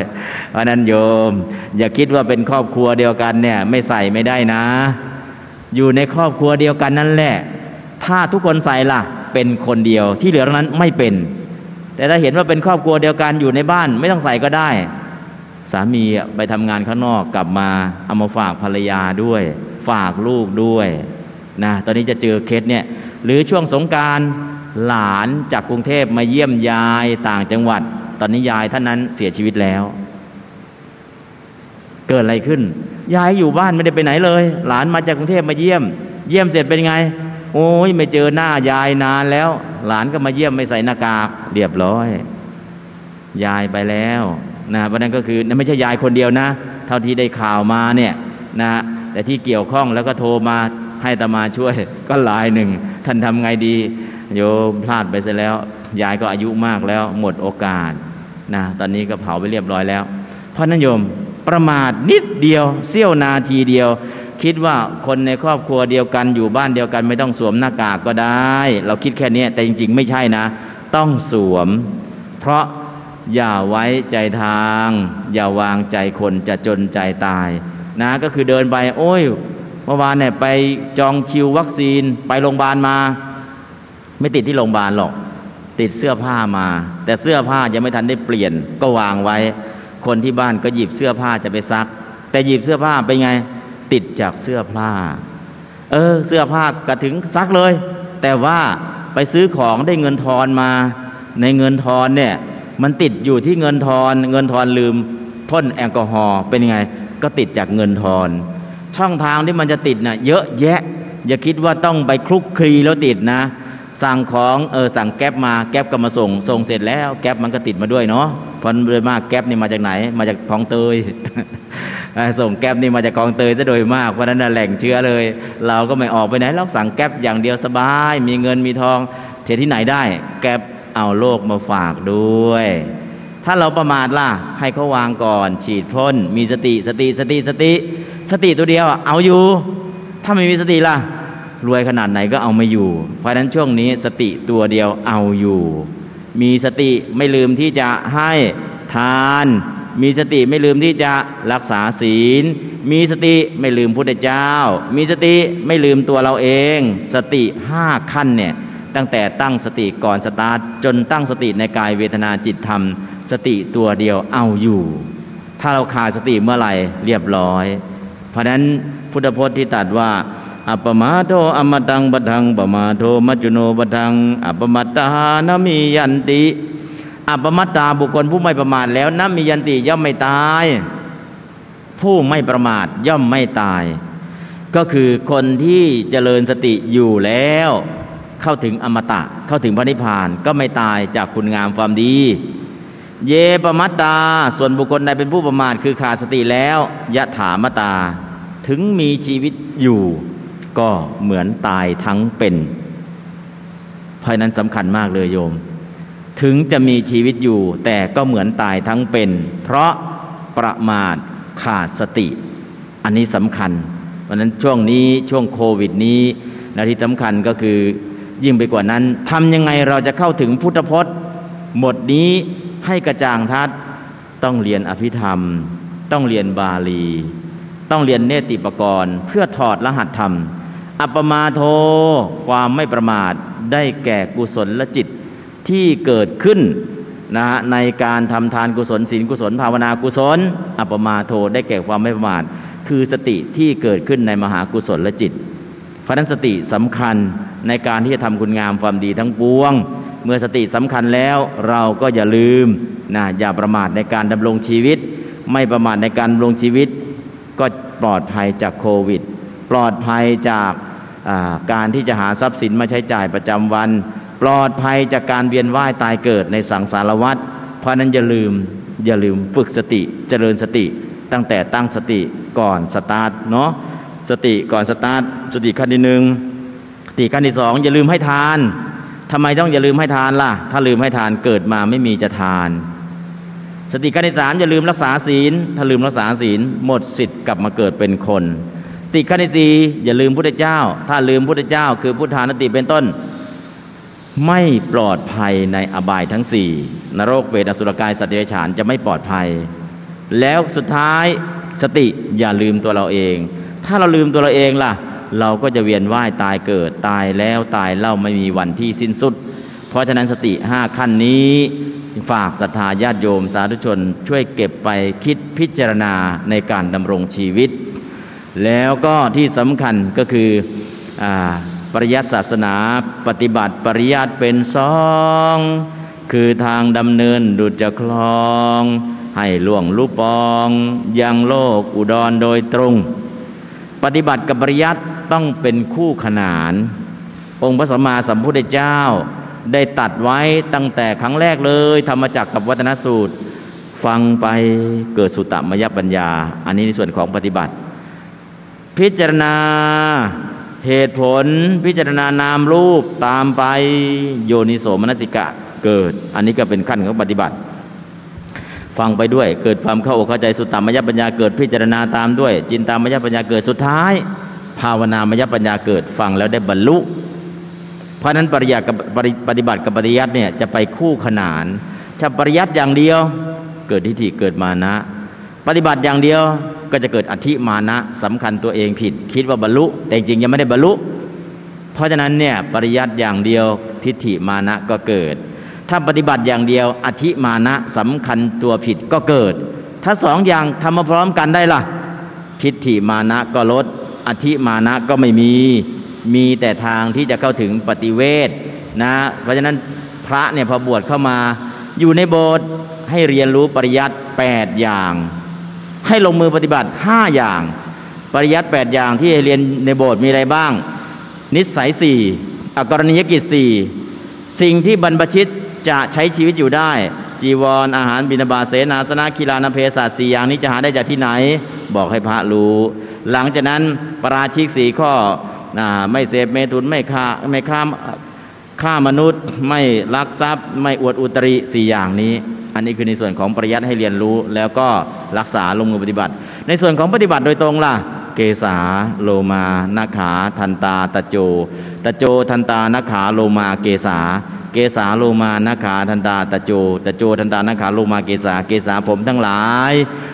เพราะนั้นโยม อย่าคิดว่าเป็นครอบครัวเดียวกันเนี่ยไม่ใส่ไม่ได้นะ อยู่ในครอบครัวเดียวกันนั่นแหละ ถ้าทุกคนใส่ล่ะ เป็นคนเดียวที่เหลือนั้นไม่เป็น แต่ถ้าเห็นว่าเป็นครอบครัวเดียวกันอยู่ในบ้านไม่ต้องใส่ก็ได้ สามีไปทำงานข้างนอกกลับมาเอามาฝากภรรยาด้วย ฝากลูกด้วยนะตอนนี้จะเจอเคสเนี่ยหรือช่วงสงการหลานจากกรุงเทพมาเยี่ยมยายต่างจังหวัด อนนี้ยายท่านนั้นเสียชีวิตแล้ว เกิดอะไรขึ้น ยายอยู่บ้านไม่ได้ไปไหนเลย หลานมาจากกรุงเทพมาเยี่ยม เยี่ยมเสร็จเป็นไง โอ้ยไม่เจอหน้ายายนานแล้ว หลานก็มาเยี่ยมไม่ใส่หน้ากากเรียบร้อย ยายไปแล้วนะเพราะนั้นก็คือไม่ใช่ยายคนเดียวนะ เท่าที่ได้ข่าวมาเนี่ยนะแต่ที่เกี่ยวข้องแล้วก็โทรมาให้ตมาช่วยก็หลายหนึ่ง ท่านทำไงดี โยมพลาดไปเสียแล้ว ยายก็อายุมากแล้วหมดโอกาส นะตอนนี้ก็เผาไปเรียบร้อยแล้ว เพราะนั้นโยมประมาทนิดเดียวเสี้ยวนาทีเดียว คิดว่าคนในครอบครัวเดียวกันอยู่บ้านเดียวกันไม่ต้องสวมหน้ากากก็ได้ เราคิดแค่นี้แต่จริง ๆ ไม่ใช่นะ ต้องสวม เพราะอย่าไว้ใจทาง อย่าวางใจคนจะจนใจตาย นะก็คือเดินไป โอ้ยเมื่อวานเนี่ยไปจองคิววัคซีนไปโรงพยาบาลมา ไม่ติดที่โรงพยาบาลหรอก ติดเสื้อผ้ามา แต่เสื้อผ้ายังไม่ทันได้เปลี่ยนก็วางไว้ คนที่บ้านก็หยิบเสื้อผ้าจะไปซัก แต่หยิบเสื้อผ้าไปไง ติดจากเสื้อผ้า เออ เสื้อผ้ากระถึงซักเลย แต่ว่าไปซื้อของได้เงินทอนมา ในเงินทอนเนี่ยมันติดอยู่ที่เงินทอน เงินทอนลืมพ่นแอลกอฮอล์เป็นยังไง ก็ติดจากเงินทอน ช่องทางที่มันจะติดนะ่ะเยอะแยะ อย่าคิดว่าต้องไปคลุกคลีแล้วติดนะ สั่งของเออสั่งแก๊ปมาแก๊ปก็มาส่ง ส่งเสร็จแล้วแก๊ปมันก็ติดมาด้วยเนาะเพราะโดยมากแก๊ปนี่มาจากไหน มาจากคลองเตยส่งแก๊ปนี่มาจากคลองเตยซะโดยมากเพราะนั้นแหล่งเชื้อเลย เราก็ไม่ออกไปไหนเราสั่งแก๊ปอย่างเดียวสบาย มีเงินมีทองเทที่ไหนได้ แก๊ปเอาโลกมาฝากด้วย ถ้าเราประมาทล่ะให้เขาวางก่อน ฉีดพ่นมีสติสติสติสติ สติตัวเดียวเอาอยู่ ถ้าไม่มีสติล่ะ รวยขนาดไหนก็เอาไม่อยู่ เพราะฉะนั้นช่วงนี้สติตัวเดียวเอาอยู่ มีสติไม่ลืมที่จะให้ทาน มีสติไม่ลืมที่จะรักษาศีล มีสติไม่ลืมพุทธเจ้า มีสติไม่ลืมตัวเราเอง สติห้าขั้นเนี่ยตั้งแต่ตั้งสติก่อนสตาร์ทจนตั้งสติในกายเวทนาจิตธรรม สติตัวเดียวเอาอยู่ ถ้าเราขาดสติเมื่อไหร่เรียบร้อย เพราะนั้นพุทธพจน์ที่ตรัสว่า อัปปมาโทอมตัง ปทังปมาโทมัจจุโน ปทัง อัปปมัตตานมียันติอัปปมัตตาบุคคลผู้ไม่ประมาทแล้วน มียันติย่อมไม่ตาย ผู้ไม่ประมาทย่อมไม่ตาย ก็คือคนที่เจริญสติอยู่แล้ว เข้าถึงอมตะเข้าถึงพระนิพพานก็ไม่ตายจากคุณงามความดี เยปมัตตาส่วนบุคคลใดเป็นผู้ประมาทคือขาดสติแล้วยะถามตา ถึงมีชีวิตอยู่ ก็เหมือนตายทั้งเป็น เพราะนั้นสำคัญมากเลยโยม ถึงจะมีชีวิตอยู่ แต่ก็เหมือนตายทั้งเป็น เพราะประมาทขาดสติ อันนี้สำคัญ เพราะนั้นช่วงนี้ช่วงโควิดนี้นาที่สำคัญก็คือยิ่งไปกว่านั้นทำยังไงเราจะเข้าถึงพุทธพจน์หมดนี้ให้กระจ่างทัดต้องเรียนอภิธรรม ต้องเรียนบาลี ต้องเรียนเนติปกรณ์ เพื่อถอดรหัสธรรม อัปมาโทความไม่ประมาทได้แก่กุศลและจิตที่เกิดขึ้นนะในการทำทานกุศลศีลกุศล ภาวนากุศล อัปมาโทได้แก่ความไม่ประมาท คือสติที่เกิดขึ้นในมหากุศลและจิต เพราะนั้นสติสำคัญในการที่จะทำคุณงามความดีทั้งปวง เมื่อสติสำคัญแล้วเราก็อย่าลืมนะอย่าประมาทในการดำรงชีวิต ไม่ประมาทในการดำรงชีวิต ก็ปลอดภัยจากโควิด ปลอดภัยจากการที่จะหาทรัพย์สินมาใช้จ่ายประจำวัน ปลอดภัยจากการเวียนว่ายตายเกิดในสังสารวัฏเพราะนั้นอย่าลืมอย่าลืมฝึกสติเจริญสติ ตั้งแต่ตั้งสติก่อนสตาร์ทเนาะสติก่อนสตาร์ทสติขั้นที่หนึ่งสติขั้นที่สองอย่าลืมให้ทานทำไมต้องอย่าลืมให้ทานล่ะ ถ้าลืมให้ทานเกิดมาไม่มีจะทาน สติขั้นที่สามอย่าลืมรักษาศีล ถ้าลืมรักษาศีลหมดสิทธิ์กลับมาเกิดเป็นคน ติขั้นที่สี่อย่าลืมพุทธเจ้า ถ้าลืมพุทธเจ้า คือพุทธานติเป็นต้น ไม่ปลอดภัยในอบายทั้งสี่นรกเวทอสุรกายสัตว์เดรัจฉานจะไม่ปลอดภัย แล้วสุดท้ายสติอย่าลืมตัวเราเอง ถ้าเราลืมตัวเราเองล่ะ เราก็จะเวียนว่ายตายเกิดตายแล้วตายเล่าไม่มีวันที่สิ้นสุด เพราะฉะนั้นสติห้าขั้นนี้ฝากศรัทธาญาติโยมสาธุชน ช่วยเก็บไปคิดพิจารณาในการดำรงชีวิต แล้วก็ที่สำคัญก็คืออปริยัติศาสนาปฏิบัติปริยัติเป็นสองคือทางดำเนินดุจจะคลอง ให้ล่วงลุปองยังโลกอุดรโดยตรง ปฏิบัติกับปริยัติต้องเป็นคู่ขนาน องค์พระสัมมาสัมพุทธเจ้า ได้ตัดไว้ตั้งแต่ครั้งแรกเลยธรรมจักรกับวัฒนสูตร ฟังไปเกิดสุตตมยปัญญา อันนี้ในส่วนของปฏิบัติ พิจารณาเหตุผลพิจารณานามรูปตามไปโยนิโสมนสิกะเกิด อันนี้ก็เป็นขั้นของปฏิบัติ ฟังไปด้วยเกิดความเข้าอกเข้าใจสุตตามยปัญญาเกิดพิจารณาตามด้วย จินตามยปัญญาเกิดสุดท้าย ภาวนามยปัญญาเกิดฟังแล้วได้บรรลุ เพราะนั้นปริยัติกับปฏิบัติกับปริยัติเนี่ยจะไปคู่ขนานถ้าปริยัติอย่างเดียวเกิดทิฏฐิเกิดมานะ ปฏิบัติอย่างเดียว ก็จะเกิดอธิมานะสำคัญตัวเองผิด คิดว่าบรรลุ แต่จริงยังไม่ได้บรรลุ เพราะฉะนั้นเนี่ยปริยัติอย่างเดียวทิฏฐิมานะก็เกิด ถ้าปฏิบัติอย่างเดียว อธิมานะสำคัญตัวผิดก็เกิด ถ้าสองอย่างทำมาพร้อมกันได้ล่ะ ทิฏฐิมานะก็ลด อธิมานะก็ไม่มี มีแต่ทางที่จะเข้าถึงปฏิเวทนะ เพราะฉะนั้นพระเนี่ยพอบวชเข้ามา อยู่ในโบสถ์ให้เรียนรู้ปริยัติ8อย่าง ให้ลงมือปฏิบัติ 5 อย่าง ปริยัติ 8 อย่างที่เรียนในโบสถ์มีอะไรบ้าง นิสัยสี่อกรณียกิจสี่สิ่งที่บรรพชิตจะใช้ชีวิตอยู่ได้ จีวรออาหารบิณฑบาตเสนาสนะกีฬานเพศาสี่อย่างนี้จะหาได้จากที่ไหน บอกให้พระรู้ หลังจากนั้นปราชิกสี่ข้อไม่เสพเมตุนไม่ฆ่าไม่ฆ่าฆ่ามนุษย์ไม่ลักทรัพย์ ไม่อวดอุตริสี่อย่างนี้ อันนี้คือในส่วนของปริยัติให้เรียนรู้แล้วก็รักษาลงมือปฏิบัติ ในส่วนของปฏิบัติโดยตรงล่ะ เกษาโลมานาขา ทันตาตะโจตะโจทันตานาขาโลมาเกษาเกษาโลมานาขาทันตาตะโจตะโจทันตานาขาโลมาเกษาเกษาผมทั้งหลาย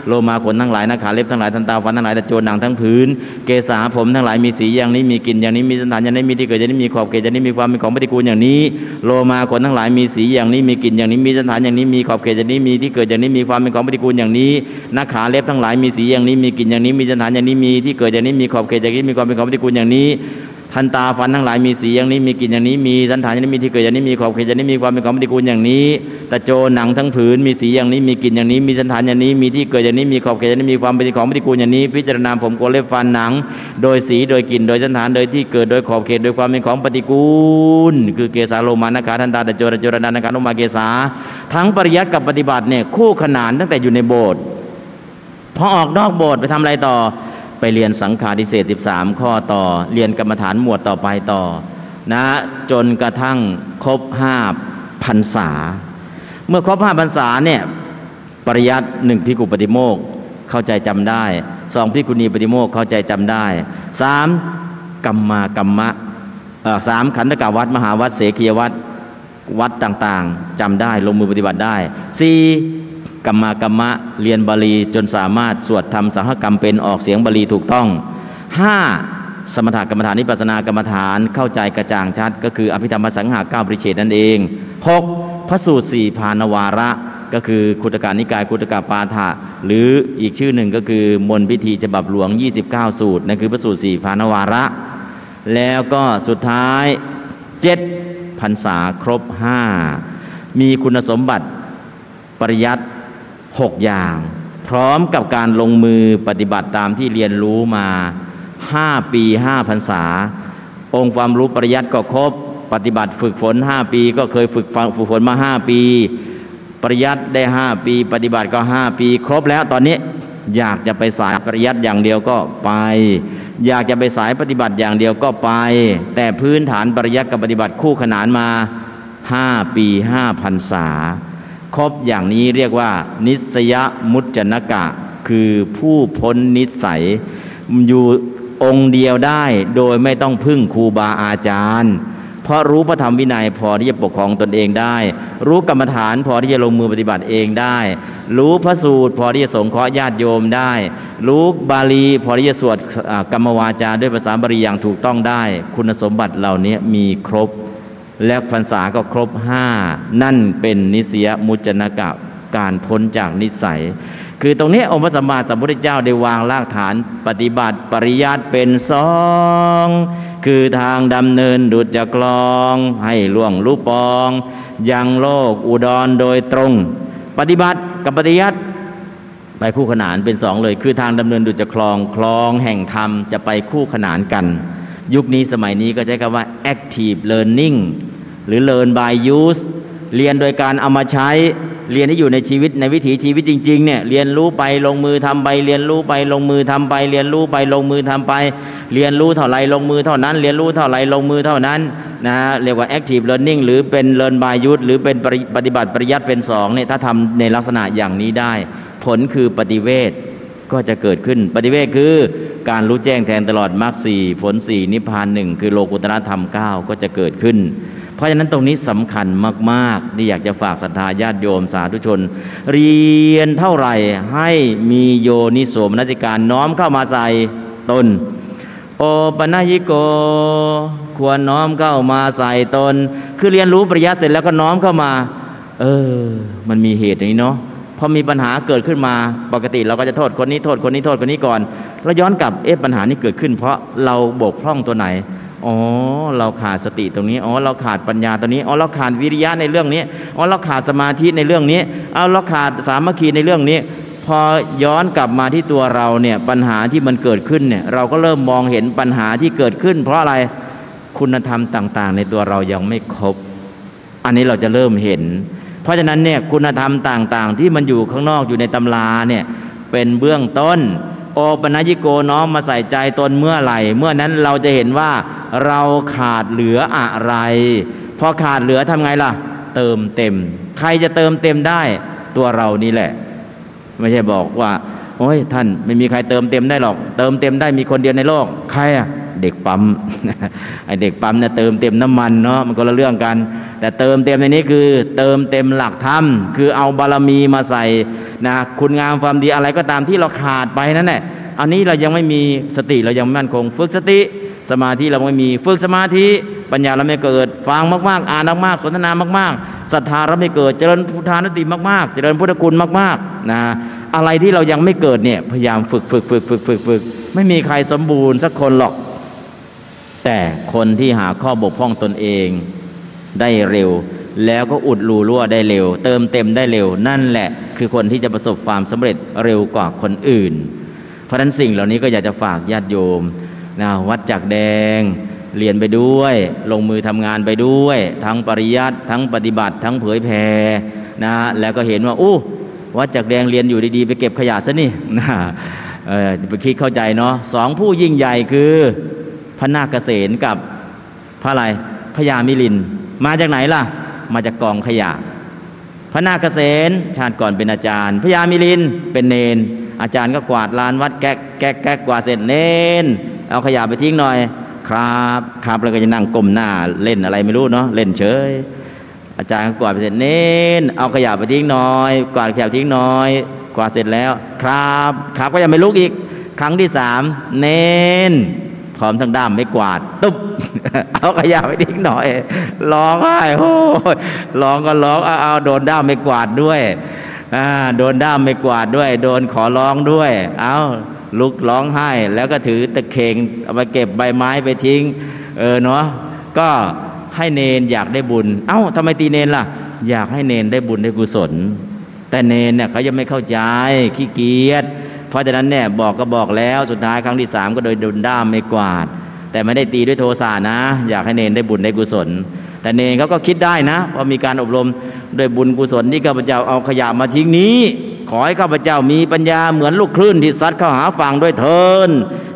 โลมาขนทั้งหลายนาขาเล็บทั้งหลายทันตาฟันทั้งหลายตะโจนหนังทั้งพื้น เกษาผมทั้งหลายมีสีอย่างนี้มีกลิ่นอย่างนี้มีสันฐานอย่างนี้มีที่เกิดอย่างนี้มีขอบเขตอย่างนี้มีความเป็นของปฏิกูลอย่างนี้ โลมาขนทั้งหลายมีสีอย่างนี้มีกลิ่นอย่างนี้มีสันฐานอย่างนี้มีขอบเขตอย่างนี้มีที่เกิดอย่างนี้มีความเป็นของปฏิกูลอย่างนี้นาขาเล็บทั้งหลายมีสีอย่างนี้มีกลิ่นอย่างนี้มีสันฐานอย่างนี้มีที่เกิดอย่างนี้มีขอบเขตอย่างนี้มีความเป็นของปฏิกูลอย่างนี้ ทันตาฟันทั้งหลายมีสีอย่างนี้มีกลิ่นอย่างนี้มีสันฐานอย่างนี้มีที่เกิดอย่างนี้มีขอบเขตอย่างนี้มีความเป็นของปฏิกูลอย่างนี้ตะโจหนังทั้งผืนมีสีอย่างนี้มีกลิ่นอย่างนี้มีสันฐานอย่างนี้มีที่เกิดอย่างนี้มีขอบเขตอย่างนี้มีความเป็นของปฏิกูลอย่างนี้ พิจารณาผมโกเล็บฟันหนัง โดยสีโดยกลิ่นโดยสันฐานโดยที่เกิดโดยขอบเขตโดยความเป็นของปฏิกูล คือเกสาโลมานาคาทันตาตะโจตะโจรดานาคาโลมาเกสา ทั้งปริยัติกับปฏิบัติเนี่ยคู่ขนานตั้งแต่อยู่ในโบสถ์พอออกนอกโบสถ์ไปทำอะไรต่อ ไปเรียนสังขารดิเศษ13 ข้อต่อ เรียนกรรมฐานหมวดต่อไปต่อ นะ จนกระทั่งครบห้าพันษา เมื่อครบห้าพันษาเนี่ยปริยัติหนึ่งพิกุปฏิโมกเข้าใจจำได้สองพิกุณีปฏิโมกเข้าใจจำได้สามกัมมากรรมะสามขันธกาวัดมหาวัดเสกียวัดวัดต่างๆจำได้ลงมือปฏิบัติได้สี่ รรมากรรมะ เรียนบาลีจนสามารถสวดทำสังฆกรรมเป็นออกเสียงบาลีถูกต้อง 5. สมถกรรมฐานนิปัสนากรรมฐานเข้าใจกระจ่างชัด ก็คืออภิธรรมสังหาเก้าปริเฉดนั่นเอง 6. พระสูตรสี่พานวาระ ก็คือคุตการนิกายคุตกาปาฐะหรืออีกชื่อหนึ่งก็คือมนพิธีฉบับหลวง 29 สูตรนั่นคือพระสูตรสี่พานวาระ แล้วก็สุดท้าย7พรรษาครบ 5 มีคุณสมบัติปริยัติ หกอย่าง พร้อมกับการลงมือปฏิบัติตามที่เรียนรู้มาห้าปีห้าพรรษา องค์ความรู้ปริยัติก็ครบ ปฏิบัติฝึกฝนห้าปี ก็เคยฝึกฟังฝึกฝนมาห้าปี ปริยัติได้ห้าปี ปฏิบัติก็ห้าปี ครบแล้วตอนนี้อยากจะไปสายปริยัติอย่างเดียวก็ไป อยากจะไปสายปฏิบัติอย่างเดียวก็ไป แต่พื้นฐานปริยัติกับปฏิบัติคู่ขนานมาห้าปีห้าพรรษา ครบอย่างนี้เรียกว่า นิสยมุจจนกะ คือผู้พ้นนิสัย อยู่องค์เดียวได้โดยไม่ต้องพึ่งครูบาอาจารย์ เพราะรู้พระธรรมวินัยพอที่จะปกครองตนเองได้ รู้กรรมฐานพอที่จะลงมือปฏิบัติเองได้ รู้พระสูตรพอที่จะสงเคราะห์ญาติโยมได้ รู้บาลีพอที่จะสวดกรรมวาจาด้วยภาษาบาลีอย่างถูกต้องได้ คุณสมบัติเหล่านี้มีครบ และพรรษาก็ครบห้านั่นเป็นนิสยมุจนกะการพ้นจากนิสัย คือตรงนี้องค์พระสัมมาสัมพุทธเจ้าได้วางรากฐานปฏิบัติปริยัติเป็นสองคือทางดำเนินดุจจะกลองให้ล่วงลูปอง ยังโลกอุดรโดยตรง ปฏิบัติกับปฏิยัติไปคู่ขนานเป็นสองเลย คือทางดำเนินดุจจะคลองคลองแห่งธรรมจะไปคู่ขนานกัน ยุคนี้สมัยนี้ก็ใช้คำว่า active learning หรือ learn by use เรียนโดยการเอามาใช้ เรียนที่อยู่ในชีวิตในวิถีชีวิตจริงๆเนี่ยเรียนรู้ไปลงมือทำไป เรียนรู้ไปลงมือทำไป เรียนรู้ไปลงมือทำไป เรียนรู้เท่าไรลงมือเท่านั้น เรียนรู้เท่าไรลงมือเท่านั้นนะเรียกว่า active learning หรือเป็น learn by use หรือเป็นปฏิบัติปริยัติเป็นสองเนี่ยถ้าทำในลักษณะอย่างนี้ได้ ผลคือปฏิเวทก็จะเกิดขึ้นปฏิเวทคือ การรู้แจ้งแทนตลอดมรรคสี่ผลสี่นิพพานหนึ่งคือโลกุตระธรรมเก้าก็จะเกิดขึ้น เพราะฉะนั้นตรงนี้สำคัญมากๆที่อยากจะฝากศรัทธาญาติโยมสาธุชน เรียนเท่าไหร่ให้มีโยนิโสมนสิการน้อมเข้ามาใส่ตนโอปนัยิโก ควรน้อมเข้ามาใส่ตน คือเรียนรู้ปริยัติเสร็จแล้วก็น้อมเข้ามา เออ มันมีเหตุอย่างนี้เนาะพอมีปัญหาเกิดขึ้นมาปกติเราก็จะโทษคนนี้โทษคนนี้โทษคนนี้ก่อน แล้วย้อนกลับเอ๊ะปัญหานี้เกิดขึ้น เพราะเราบกพร่องตัวไหนอ๋อเราขาดสติตรงนี้อ๋อเราขาดปัญญาตรงนี้อ๋อเราขาดวิริยะในเรื่องนี้อ๋อเราขาดสมาธิในเรื่องนี้เอาเราขาดสามัคคีในเรื่องนี้ พอย้อนกลับมาที่ตัวเราเนี่ยปัญหาที่มันเกิดขึ้นเนี่ยเราก็เริ่มมองเห็นปัญหาที่เกิดขึ้น เพราะอะไรคุณธรรมต่างๆ ในตัวเรายังไม่ครบ อันนี้เราจะเริ่มเห็น เพราะฉะนั้นเนี่ยคุณธรรมต่างๆ ที่มันอยู่ข้างนอกอยู่ในตำราเนี่ยเป็นเบื้องต้น ปนัญิโกน้อมมาใส่ใจตนเมื่อไหร่ เมื่อนั้นเราจะเห็นว่าเราขาดเหลืออะไร พอขาดเหลือทำไงล่ะ เติมเต็ม ใครจะเติมเต็มได้ตัวเรานี่แหละ ไม่ใช่บอกว่าโอ้ยท่านไม่มีใครเติมเต็มได้หรอก เติมเต็มได้มีคนเดียวในโลก ใครอะ เด็กปั๊มไอเด็กปั๊มเนี่ยเติมเต็มน้ำมันเนาะมันก็ละเรื่องกัน แต่เติมเต็มในนี้คือ เติมเต็มหลักธรรมคือเอาบารมีมาใส่นะคุณงามความดีอะไรก็ตามที่เราขาดไปนั่นแหละอันนี้เรายังไม่มีสติเรายังไม่มั่นคง ฝึกสติสมาธิเราไม่มีฝึกสมาธิปัญญาเราไม่เกิดฟังมากๆ อ่านมากๆสนทนามากๆศรัทธาเราไม่เกิดเจริญพุทธานุติมากๆ เจริญพุทธคุณมากๆนะอะไรที่เรายังไม่เกิดเนี่ยพยายามฝึกฝึกฝึกฝึกฝึกฝึกไม่มีใครสมบูรณ์สักคนหรอก แต่คนที่หาข้อบกพร่องตนเองได้เร็ว แล้วก็อุดรูรั่วได้เร็ว เติมเต็มได้เร็ว นั่นแหละ คือคนที่จะประสบความสำเร็จเร็วกว่าคนอื่น เพราะฉะนั้นสิ่งเหล่านี้ก็อยากจะฝากญาติโยมนะวัดจักแดงเรียนไปด้วย ลงมือทำงานไปด้วย ทั้งปริยัติทั้งปฏิบัติ ทั้งเผยแผ่นะแล้วก็เห็นว่าอู้วัดจักแดงเรียนอยู่ดีๆ ไปเก็บขยะซะนี่นะเออจะไปคิดเข้าใจเนาะสองผู้ยิ่งใหญ่คือ พระนาคเกษนกับพระอะไรพระยามิลิน มาจากไหนล่ะ มาจากกองขยะ พระนาคเกษนชาติก่อนเป็นอาจารย์พระยามิลินเป็นเนน อาจารย์ก็กวาดลานวัดแก๊กแก๊กแก๊กกวาดเสร็จเนน เอาขยะไปทิ้งหน่อย ครับครับแล้วก็จะนั่งก้มหน้าเล่นอะไรไม่รู้เนาะเล่นเฉยอาจารย์กวาดไปเสร็จเน้น เอาขยะไปทิ้งหน่อย กวาดขยะทิ้งหน่อย กวาดเสร็จแล้ว ครับ ครับก็ยังไม่ลุกอีก ครั้งที่สามเน้น พร้อมทั้งด้ามไม่กวาด ตุ๊บ เอาขยะไปทิ้งหน่อย ร้องไห้โอ้ยร้องก็ร้องเอาเอาโดนด้ามไม่กวาดด้วยอ่าโดนด้ามไม่กวาดด้วย โดนขอร้องด้วย เอาลุกร้องไห้ แล้วก็ถือตะเข่งเอาไปเก็บใบไม้ไปทิ้ง เออเนาะก็ให้เนนอยากได้บุญ เอ้าทำไมตีเนนล่ะ อยากให้เนนได้บุญได้กุศล แต่เนนเนี่ยเขายังไม่เข้าใจขี้เกียจ เพราะฉะนั้นเนี่ยบอกก็บอกแล้วสุดท้ายครั้งที่สามก็โดยดุนด้ามไม่กวาด แต่ไม่ได้ตีด้วยโทสะนะ อยากให้เนนได้บุญได้กุศล แต่เนนเขาก็คิดได้นะเพราะมีการอบรมโดยบุญกุศลที่ข้าพเจ้าเอาขยะมาทิ้งนี้ ขอให้ข้าพเจ้ามีปัญญาเหมือนลูกคลื่นที่ซัดเข้าหาฝั่งด้วยเทิน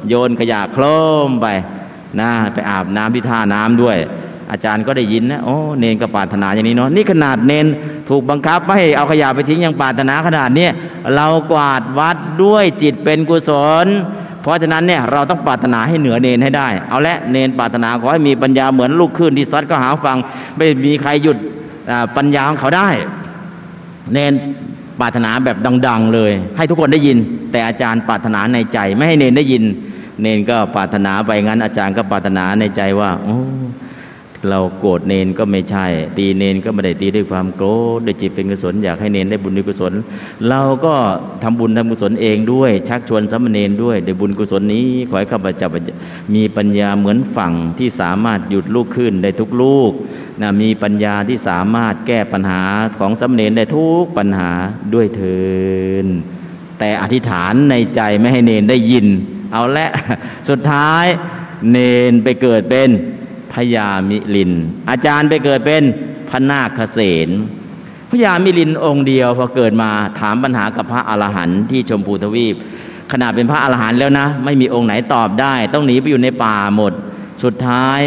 โยนขยะโคลมไปนะไปอาบน้ำที่ท่าน้ำด้วย อาจารย์ก็ได้ยินนะโอ้เนนก็ปรารถนาอย่างนี้เนาะนี่ขนาดเนนถูกบังคับไม่ให้เอาขยะไปทิ้งยังปรารถนาขนาดนี้เรากวาดวัดด้วยจิตเป็นกุศล เพราะฉะนั้นเนี่ยเราต้องปรารถนาให้เหนือเนนให้ได้ เอาละเนนปรารถนาขอให้มีปัญญาเหมือนลูกคลื่นที่ซัดก็หาฟัง ไม่มีใครหยุดปัญญาของเขาได้ เนนปรารถนาแบบดัง ๆเลย ให้ทุกคนได้ยิน แต่อาจารย์ปรารถนาในใจ ไม่ให้เนนได้ยิน เนนก็ปรารถนาไปงั้นอาจารย์ก็ปรารถนาในใจว่าโอ้ เราโกรธเนนก็ไม่ใช่ ตีเนนก็ไม่ได้ตีด้วยความโกรธด้วยจิตเป็นกุศลอยากให้เนนได้บุญด้วยกุศล เราก็ทำบุญทำกุศลเองด้วย ชักชวนสามเณรด้วยด้วยบุญกุศลนี้ขอให้ข้าพเจ้ามีปัญญาเหมือนฝั่งที่สามารถหยุดลูกขึ้นได้ทุกลูกนะมีปัญญาที่สามารถแก้ปัญหาของสามเณรได้ทุกปัญหาด้วยเทินแต่อธิษฐานในใจไม่ให้เนนได้ยิน เอาละสุดท้ายเนนไปเกิดเป็น พญามิลิน อาจารย์ไปเกิดเป็นพระนาคเสนพญามิลินองค์เดียวพอเกิดมาถามปัญหากับพระอรหันต์ที่ชมพูทวีป ขนาดเป็นพระอรหันต์แล้วนะ ไม่มีองค์ไหนตอบได้ ต้องหนีไปอยู่ในป่าหมด สุดท้าย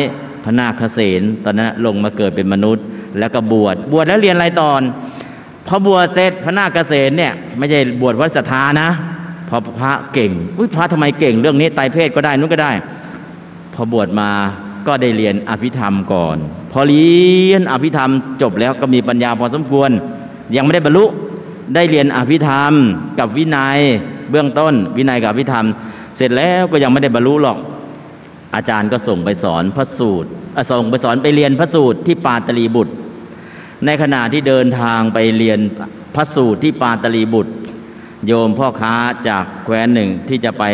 พระนาคเสนตอนนั้นลงมาเกิดเป็นมนุษย์ แล้วก็บวชบวชแล้วเรียนอะไรตอนพอบวชเสร็จพระนาคเสนเนี่ยไม่ใช่บวชวัดศรัทธานะพอพระเก่งอุ้ยพระทำไมเก่งเรื่องนี้ไตเพศก็ได้นู้นก็ได้ พอบวชมา ก็ได้เรียนอภิธรรมก่อน พอเรียนอภิธรรมจบแล้วก็มีปัญญาพอสมควร ยังไม่ได้บรรลุได้เรียนอภิธรรมกับวินัยเบื้องต้น วินัยกับอภิธรรม เสร็จแล้วก็ยังไม่ได้บรรลุหรอก อาจารย์ก็ส่งไปสอนพระสูตรส่งไปสอนไปเรียนพระสูตรที่ปาตลีบุตร ในขณะที่เดินทางไปเรียนพระสูตรที่ปาตลีบุตร โยมพ่อค้าจากแคว้นหนึ่งที่จะไป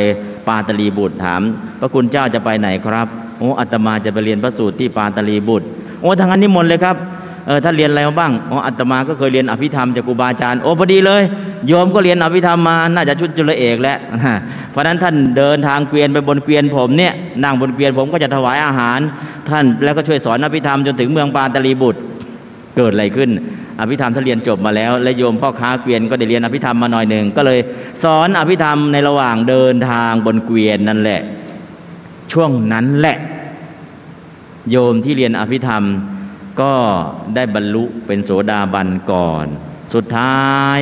ปาตลีบุตรถามพระคุณเจ้าจะไปไหนครับ โอ้อาตมาจะไปเรียนพระสูตรที่ปาตลีบุตร โอ้ทางนั้นนิมนต์เลยครับเออถ้าเรียนอะไรมาบ้างอ๋ออาตมาก็เคยเรียนอภิธรรมจากครูบาอาจารย์โอ้พอดีเลย โยมก็เรียนอภิธรรมมาน่าจะชุดจุลเอกแล้วเพราะนั้นท่านเดินทางเกวียนไปบนเกวียนผมเนี่ยนั่งบนเกวียนผมก็จะถวายอาหาร ท่านแล้วก็ช่วยสอนอภิธรรมจนถึงเมืองปาตลีบุตร เกิดอะไรขึ้น อภิธรรมท่านเรียนจบมาแล้ว และโยมพ่อค้าเกวียนก็ได้เรียนอภิธรรมมาหน่อยหนึ่งก็เลยสอนอภิธรรมในระหว่างเดินทางบนเกวียนนั่นแหละ ช่วงนั้นแหละ โยมที่เรียนอภิธรรม ก็ได้บรรลุเป็นโสดาบันก่อน สุดท้าย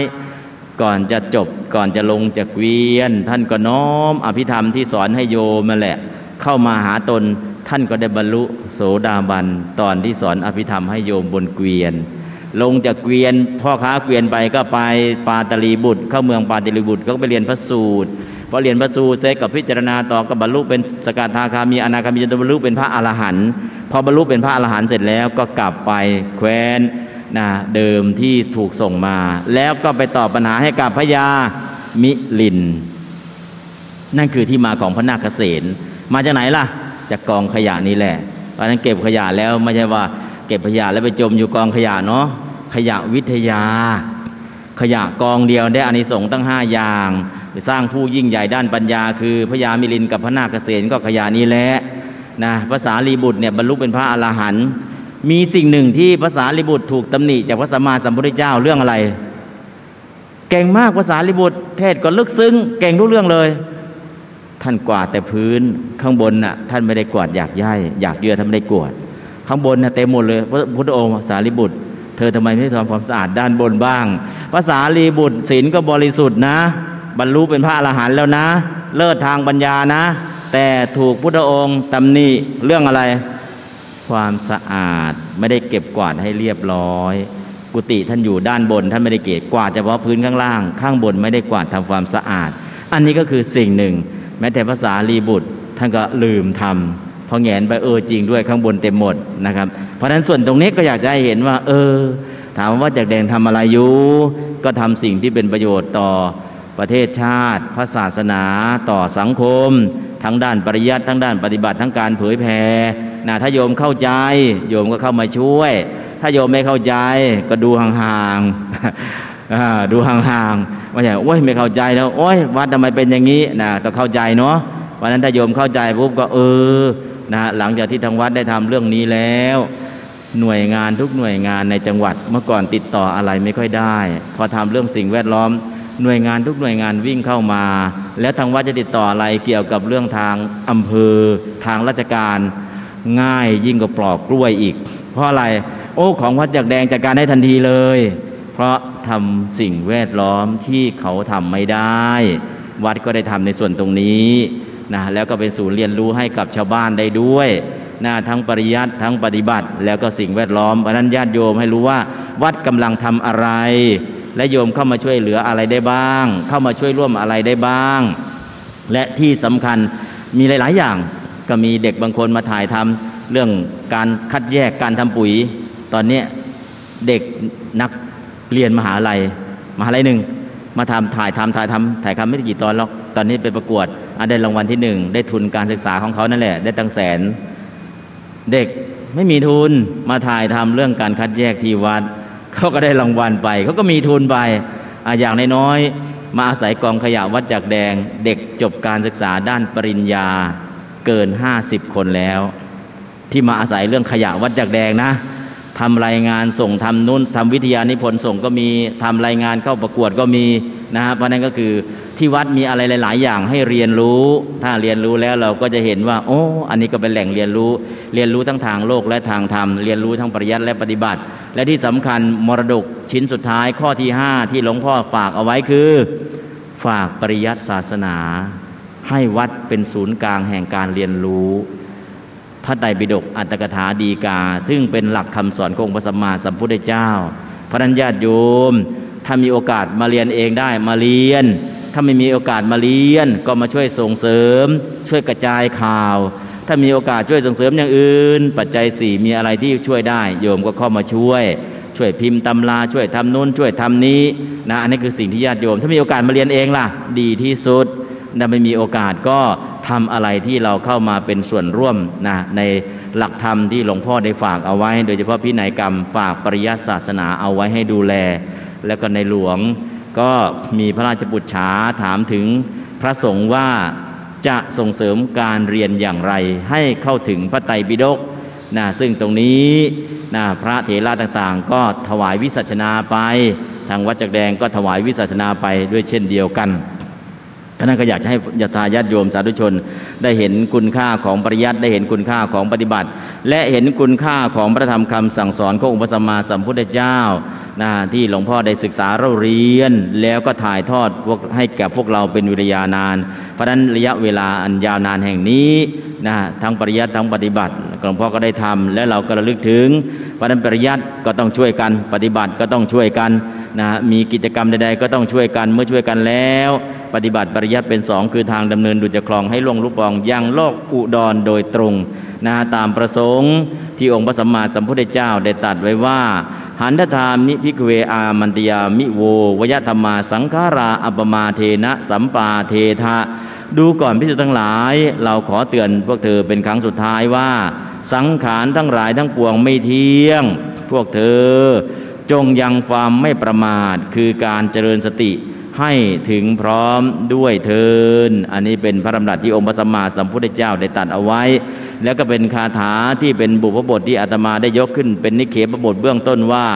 ก่อนจะจบก่อนจะลงจากเกวียน ท่านก็น้อมอภิธรรมที่สอนให้โยมมาแหละ เข้ามาหาตนท่านก็ได้บรรลุโสดาบัน ตอนที่สอนอภิธรรมให้โยมบนเกวียน ลงจากเกวียนพ่อค้าเกวียนไปก็ไปปาตลีบุตร เข้าเมืองปาตลีบุตรก็ไปเรียนพระสูตร พอเรียนพระสูตรเสร็จกับพิจารณาต่อก็บรรลุเป็นสกทาคามีอนาคามีจนบรรลุเป็นพระอรหันต์พอบรรลุเป็นพระอรหันต์เสร็จแล้วก็กลับไปแคว้นนะเดิมที่ถูกส่งมา แล้วก็ไปตอบปัญหาให้กับพญามิลิน นั่นคือที่มาของพระนาคเษนมาจากไหนล่ะ จากกองขยะนี่แหละเพราะนั้นเก็บขยะแล้วไม่ใช่ว่า เก็บขยะแล้วไปจมอยู่กองขยะเนาะขยะวิทยา ขยะกองเดียวได้อานิสงส์ตั้งห้าอย่าง ไปสร้างผู้ยิ่งใหญ่ด้านปัญญา คือพญามิลินกับพระนาคเษนก็ขยะนี้แหละนะภาษาลีบุตรเนี่ยบรรลุเป็นพระอรหันต์มีสิ่งหนึ่งที่ภาษาลีบุตรถูกตำหนิจากพระสัมมาสัมพุทธเจ้าเรื่องอะไร เก่งมากภาษาลีบุตร เทศก็ลึกซึ้งเก่งทุกเรื่องเลย ท่านกวาดแต่พื้นข้างบนน่ะท่านไม่ได้กวาดอยากย่ายอยากเยื่อท่านไม่ได้กวาดข้างบนน่ะเต็มหมดเลยพระพุทธองค์สารีบุตร เธอทำไมไม่ทำความสะอาดด้านบนบ้างภาษาลีบุตรศีลก็บริสุทธิ์นะ บรรลุเป็นพระอรหันต์แล้วนะ เลิศทางปัญญานะ แต่ถูกพุทธองค์ตำหนิเรื่องอะไร ความสะอาดไม่ได้เก็บกวาดให้เรียบร้อย กุฏิท่านอยู่ด้านบน ท่านไม่ได้เก็บกวาดเฉพาะพื้นข้างล่าง ข้างบนไม่ได้กวาดทำความสะอาด อันนี้ก็คือสิ่งหนึ่ง แม้แต่ภาษาลีบุตรท่านก็ลืมทำพอแงนไปเออจริงด้วยข้างบนเต็มหมดนะครับ เพราะฉะนั้นส่วนตรงนี้ก็อยากจะให้เห็นว่า เออ ถามว่าจากแดงทำอะไรอยู่ ก็ทำสิ่งที่เป็นประโยชน์ต่อ ประเทศชาติ พระศาสนาต่อสังคม ทั้งด้านปริยัติทั้งด้านปฏิบัติทั้งการเผยแผ่นะถ้าโยมเข้าใจ โยมก็เข้ามาช่วย ถ้าโยมไม่เข้าใจก็ดูห่างๆดูห่างๆว่าอย่างโอ้ยไม่เข้าใจแล้วโอ้ยวัดทำไมเป็นอย่างนี้นะต้องเข้าใจเนาะวันนั้นถ้าโยมเข้าใจปุ๊บก็เออนะหลังจากที่ทางวัดได้ทำเรื่องนี้แล้ว หน่วยงานทุกหน่วยงานในจังหวัดเมื่อก่อนติดต่ออะไรไม่ค่อยได้ พอทำเรื่องสิ่งแวดล้อม หน่วยงานทุกหน่วยงานวิ่งเข้ามา แล้วทางวัดจะติดต่ออะไรเกี่ยวกับเรื่องทางอำเภอทางราชการ ง่ายยิ่งกว่าปลอกกล้วยอีก เพราะอะไรโอ้ของวัดจากแดงจัดการได้ทันทีเลย เพราะทำสิ่งแวดล้อมที่เขาทำไม่ได้ วัดก็ได้ทำในส่วนตรงนี้นะแล้วก็เป็นศูนย์เรียนรู้ให้กับชาวบ้านได้ด้วยนะทั้งปริยัติทั้งปฏิบัติ แล้วก็สิ่งแวดล้อมเพราะนั้นญาติโยมให้รู้ว่า วัดกำลังทำอะไร และโยมเข้ามาช่วยเหลืออะไรได้บ้าง เข้ามาช่วยร่วมอะไรได้บ้าง และที่สำคัญมีหลาย ๆ อย่างก็มีเด็กบางคนมาถ่ายทำเรื่องการคัดแยกการทำปุ๋ย ตอนนี้เด็กนักเรียนมหาลัยมหาลัยหนึ่งมาทำถ่ายทำถ่ายทำถ่ายทำไม่กี่ตอนหรอกตอนนี้ไปประกวดอได้รางวัลที่หนึ่งได้ทุนการศึกษาของเขานั่นแหละ ได้ตั้งแสน เด็กไม่มีทุนมาถ่ายทำเรื่องการคัดแยกที่วัด เขาก็ได้รางวัลไป เขาก็มีทุนไปออย่างน้อยๆมาอาศัยกองขยะวัดจากแดง เด็กจบการศึกษาด้านปริญญาเกิน 50 คนแล้ว ที่มาอาศัยเรื่องขยะวัดจากแดงนะทำรายงานส่งทำนุ่นทำวิทยานิพนธ์ส่งก็มีทำรายงานเข้าประกวดก็มีนะฮะเพราะนั้นก็คือที่วัดมีอะไรหลาย ๆ อย่างให้เรียนรู้ ถ้าเรียนรู้แล้วเราก็จะเห็นว่า โอ้ อันนี้ก็เป็นแหล่งเรียนรู้ เรียนรู้ทั้งทางโลกและทางธรรม เรียนรู้ทั้งปริยัติและปฏิบัติ และที่สำคัญมรดกชิ้นสุดท้ายข้อที่ 5 ที่หลวงพ่อฝากเอาไว้คือ ฝากปริยัติศาสนา ให้วัดเป็นศูนย์กลางแห่งการเรียนรู้ พระไตรปิฎกอัตถกถาดีกา ซึ่งเป็นหลักคำสอนของพระสัมมาสัมพุทธเจ้า พระนัญญาติโยม ถ้ามีโอกาสมาเรียนเองได้มาเรียน ถ้าไม่มีโอกาสมาเรียนก็มาช่วยส่งเสริม ช่วยกระจายข่าว ถ้ามีโอกาสช่วยส่งเสริมอย่างอื่น ปัจจัยสี่มีอะไรที่ช่วยได้ โยมก็เข้ามาช่วย ช่วยพิมพ์ตำราช่วยทำนู้นช่วยทำนี้นะอันนี้คือสิ่งที่ญาติโยม ถ้ามีโอกาสมาเรียนเองล่ะ ดีที่สุดถ้าไม่มีโอกาสก็ทำอะไรที่เราเข้ามาเป็นส่วนร่วมนะในหลักธรรมที่หลวงพ่อได้ฝากเอาไว้ โดยเฉพาะพินัยกรรมฝากปริยัติศาสนาเอาไว้ให้ดูแล แล้วก็ในหลวงก็มีพระราชบุตรฉาถามถึงพระสงฆ์ว่า จะส่งเสริมการเรียนอย่างไร ให้เข้าถึงพระไตรปิฎกนะซึ่งตรงนี้นะพระเถระต่างๆ ก็ถวายวิสัชนาไป ทางวัดจักแดงก็ถวายวิสัชนาไปด้วยเช่นเดียวกันท่านก็อยากจะให้ญาติญาติโยมสาธุชน ได้เห็นคุณค่าของปริยัติได้เห็นคุณค่าของปฏิบัติ และเห็นคุณค่าของพระธรรมคำสั่งสอนขององค์พระสัมมาสัมพุทธเจ้านะที่หลวงพ่อได้ศึกษาเราเรียน แล้วก็ถ่ายทอดพวกให้แก่พวกเราเป็นวิทยานาน เพราะนั้นระยะเวลาอันยาวนานแห่งนี้นะทั้งปริยัติทั้งปฏิบัติหลวงพ่อก็ได้ทำและเราก็ระลึกถึงเพราะนั้นปริยัติก็ต้องช่วยกัน ปฏิบัติก็ต้องช่วยกันนะมีกิจกรรมใดๆก็ต้องช่วยกันเมื่อช่วยกันแล้ว ปฏิบัติปริยัติเป็นสองคือทางดำเนินดุจคลองให้ล่วงลุปองยังโลกอุดรโดยตรง นะตามประสงค์ที่องค์พระสัมมาสัมพุทธเจ้าได้ตรัสไว้ว่า หันทธามิพิกเวอามันตยามิโววยธรรมาสังขาราอัปปมาเทนะสัมปาเททะดูก่อนพิสุทั้งหลาย เราขอเตือนพวกเธอเป็นครั้งสุดท้ายว่า สังขารทั้งหลายทั้งปวงไม่เที่ยง พวกเธอจงยังความไม่ประมาทคือการเจริญสติ ให้ถึงพร้อมด้วยเทิน อันนี้เป็นพระดำรัสที่องค์พระสัมมาสัมพุทธเจ้าได้ตัดเอาไว้ แล้วก็เป็นคาถาที่เป็นบุพบทที่อาตมาได้ยกขึ้น เป็นนิกเขปบทเบื้องต้นว่า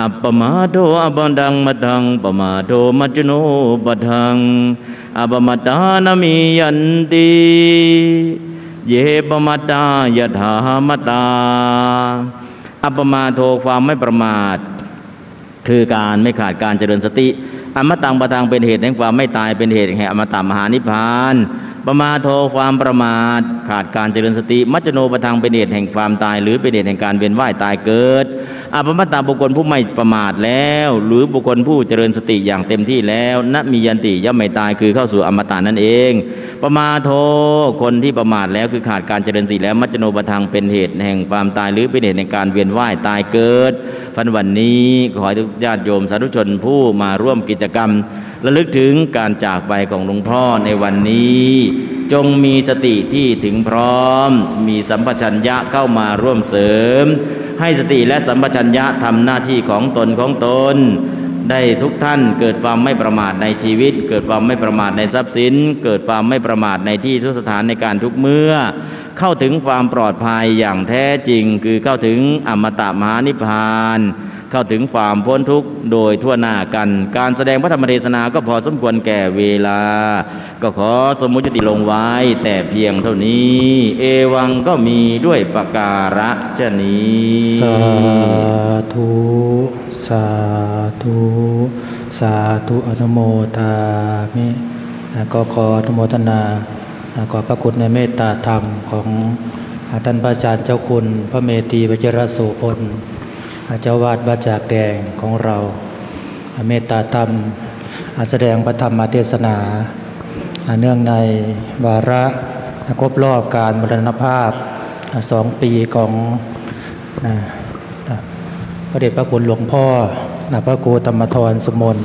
อัปปมาโทอมตัง ปทังปมาโทมัจจุโน ปทังอัปปมัตตา น มียันติเยปมัตตายถามตาอัปปมาโทความไม่ประมาท คือการไม่ขาดการเจริญสติ อมตังประทังเป็นเหตุแห่งความไม่ตายเป็นเหตุแห่งอมตะมหานิพพานประมาโทความประมาท ขาดการเจริญสติ มัจจโนประทังเป็นเหตุแห่งความตาย หรือเป็นเหตุแห่งการเวียนว่ายตายเกิด อาปมตตาบุคคลผู้ไม่ประมาทแล้ว หรือบุคคลผู้เจริญสติอย่างเต็มที่แล้วณมียันติย่อมไม่ตายคือเข้าสู่อมตะนั่นเอง ประมาโทคนที่ประมาทแล้วคือขาดการเจริญสติแล้วมัจจโนปทังเป็นเหตุแห่งความตายหรือเป็นเหตุในการเวียนว่ายตายเกิดพันวันนี้ขอให้ทุกญาติโยมสาธุชนผู้มาร่วมกิจกรรมระลึกถึงการจากไปของหลวงพ่อในวันนี้ จงมีสติที่ถึงพร้อม มีสัมปชัญญะเข้ามาร่วมเสริม ให้สติและสัมปชัญญะทำหน้าที่ของตนของตน ได้ทุกท่านเกิดความไม่ประมาทในชีวิต เกิดความไม่ประมาทในทรัพย์สิน เกิดความไม่ประมาทในที่ทุกสถานในการทุกเมื่อ เข้าถึงความปลอดภัยอย่างแท้จริง คือเข้าถึงอมตะมหานิพพาน เข้าถึงความพ้นทุกข์โดยทั่วหน้ากัน การแสดงพระธรรมเทศนาก็พอสมควรแก่เวลา ก็ขอสมมุติลงไว้ แต่เพียงเท่านี้ เอวังก็มีด้วยประการฉนี้ สาธุ สาธุ สาธุอนุโมทามิก็ขออนุโมทนาขอพระคุณในเมตตาธรรมของท่านพระอาจารย์เจ้าคุณ พระเมธีวจรโสพล เจ้าวาดวัดจากแดงของเราเมตตาธรรมแสดงพระธรรมเทศนาเนื่องในวาระครบรอบการมรณภาพสองปีของพระเดชพระคุณหลวงพ่อพระครูธรรมทรสมน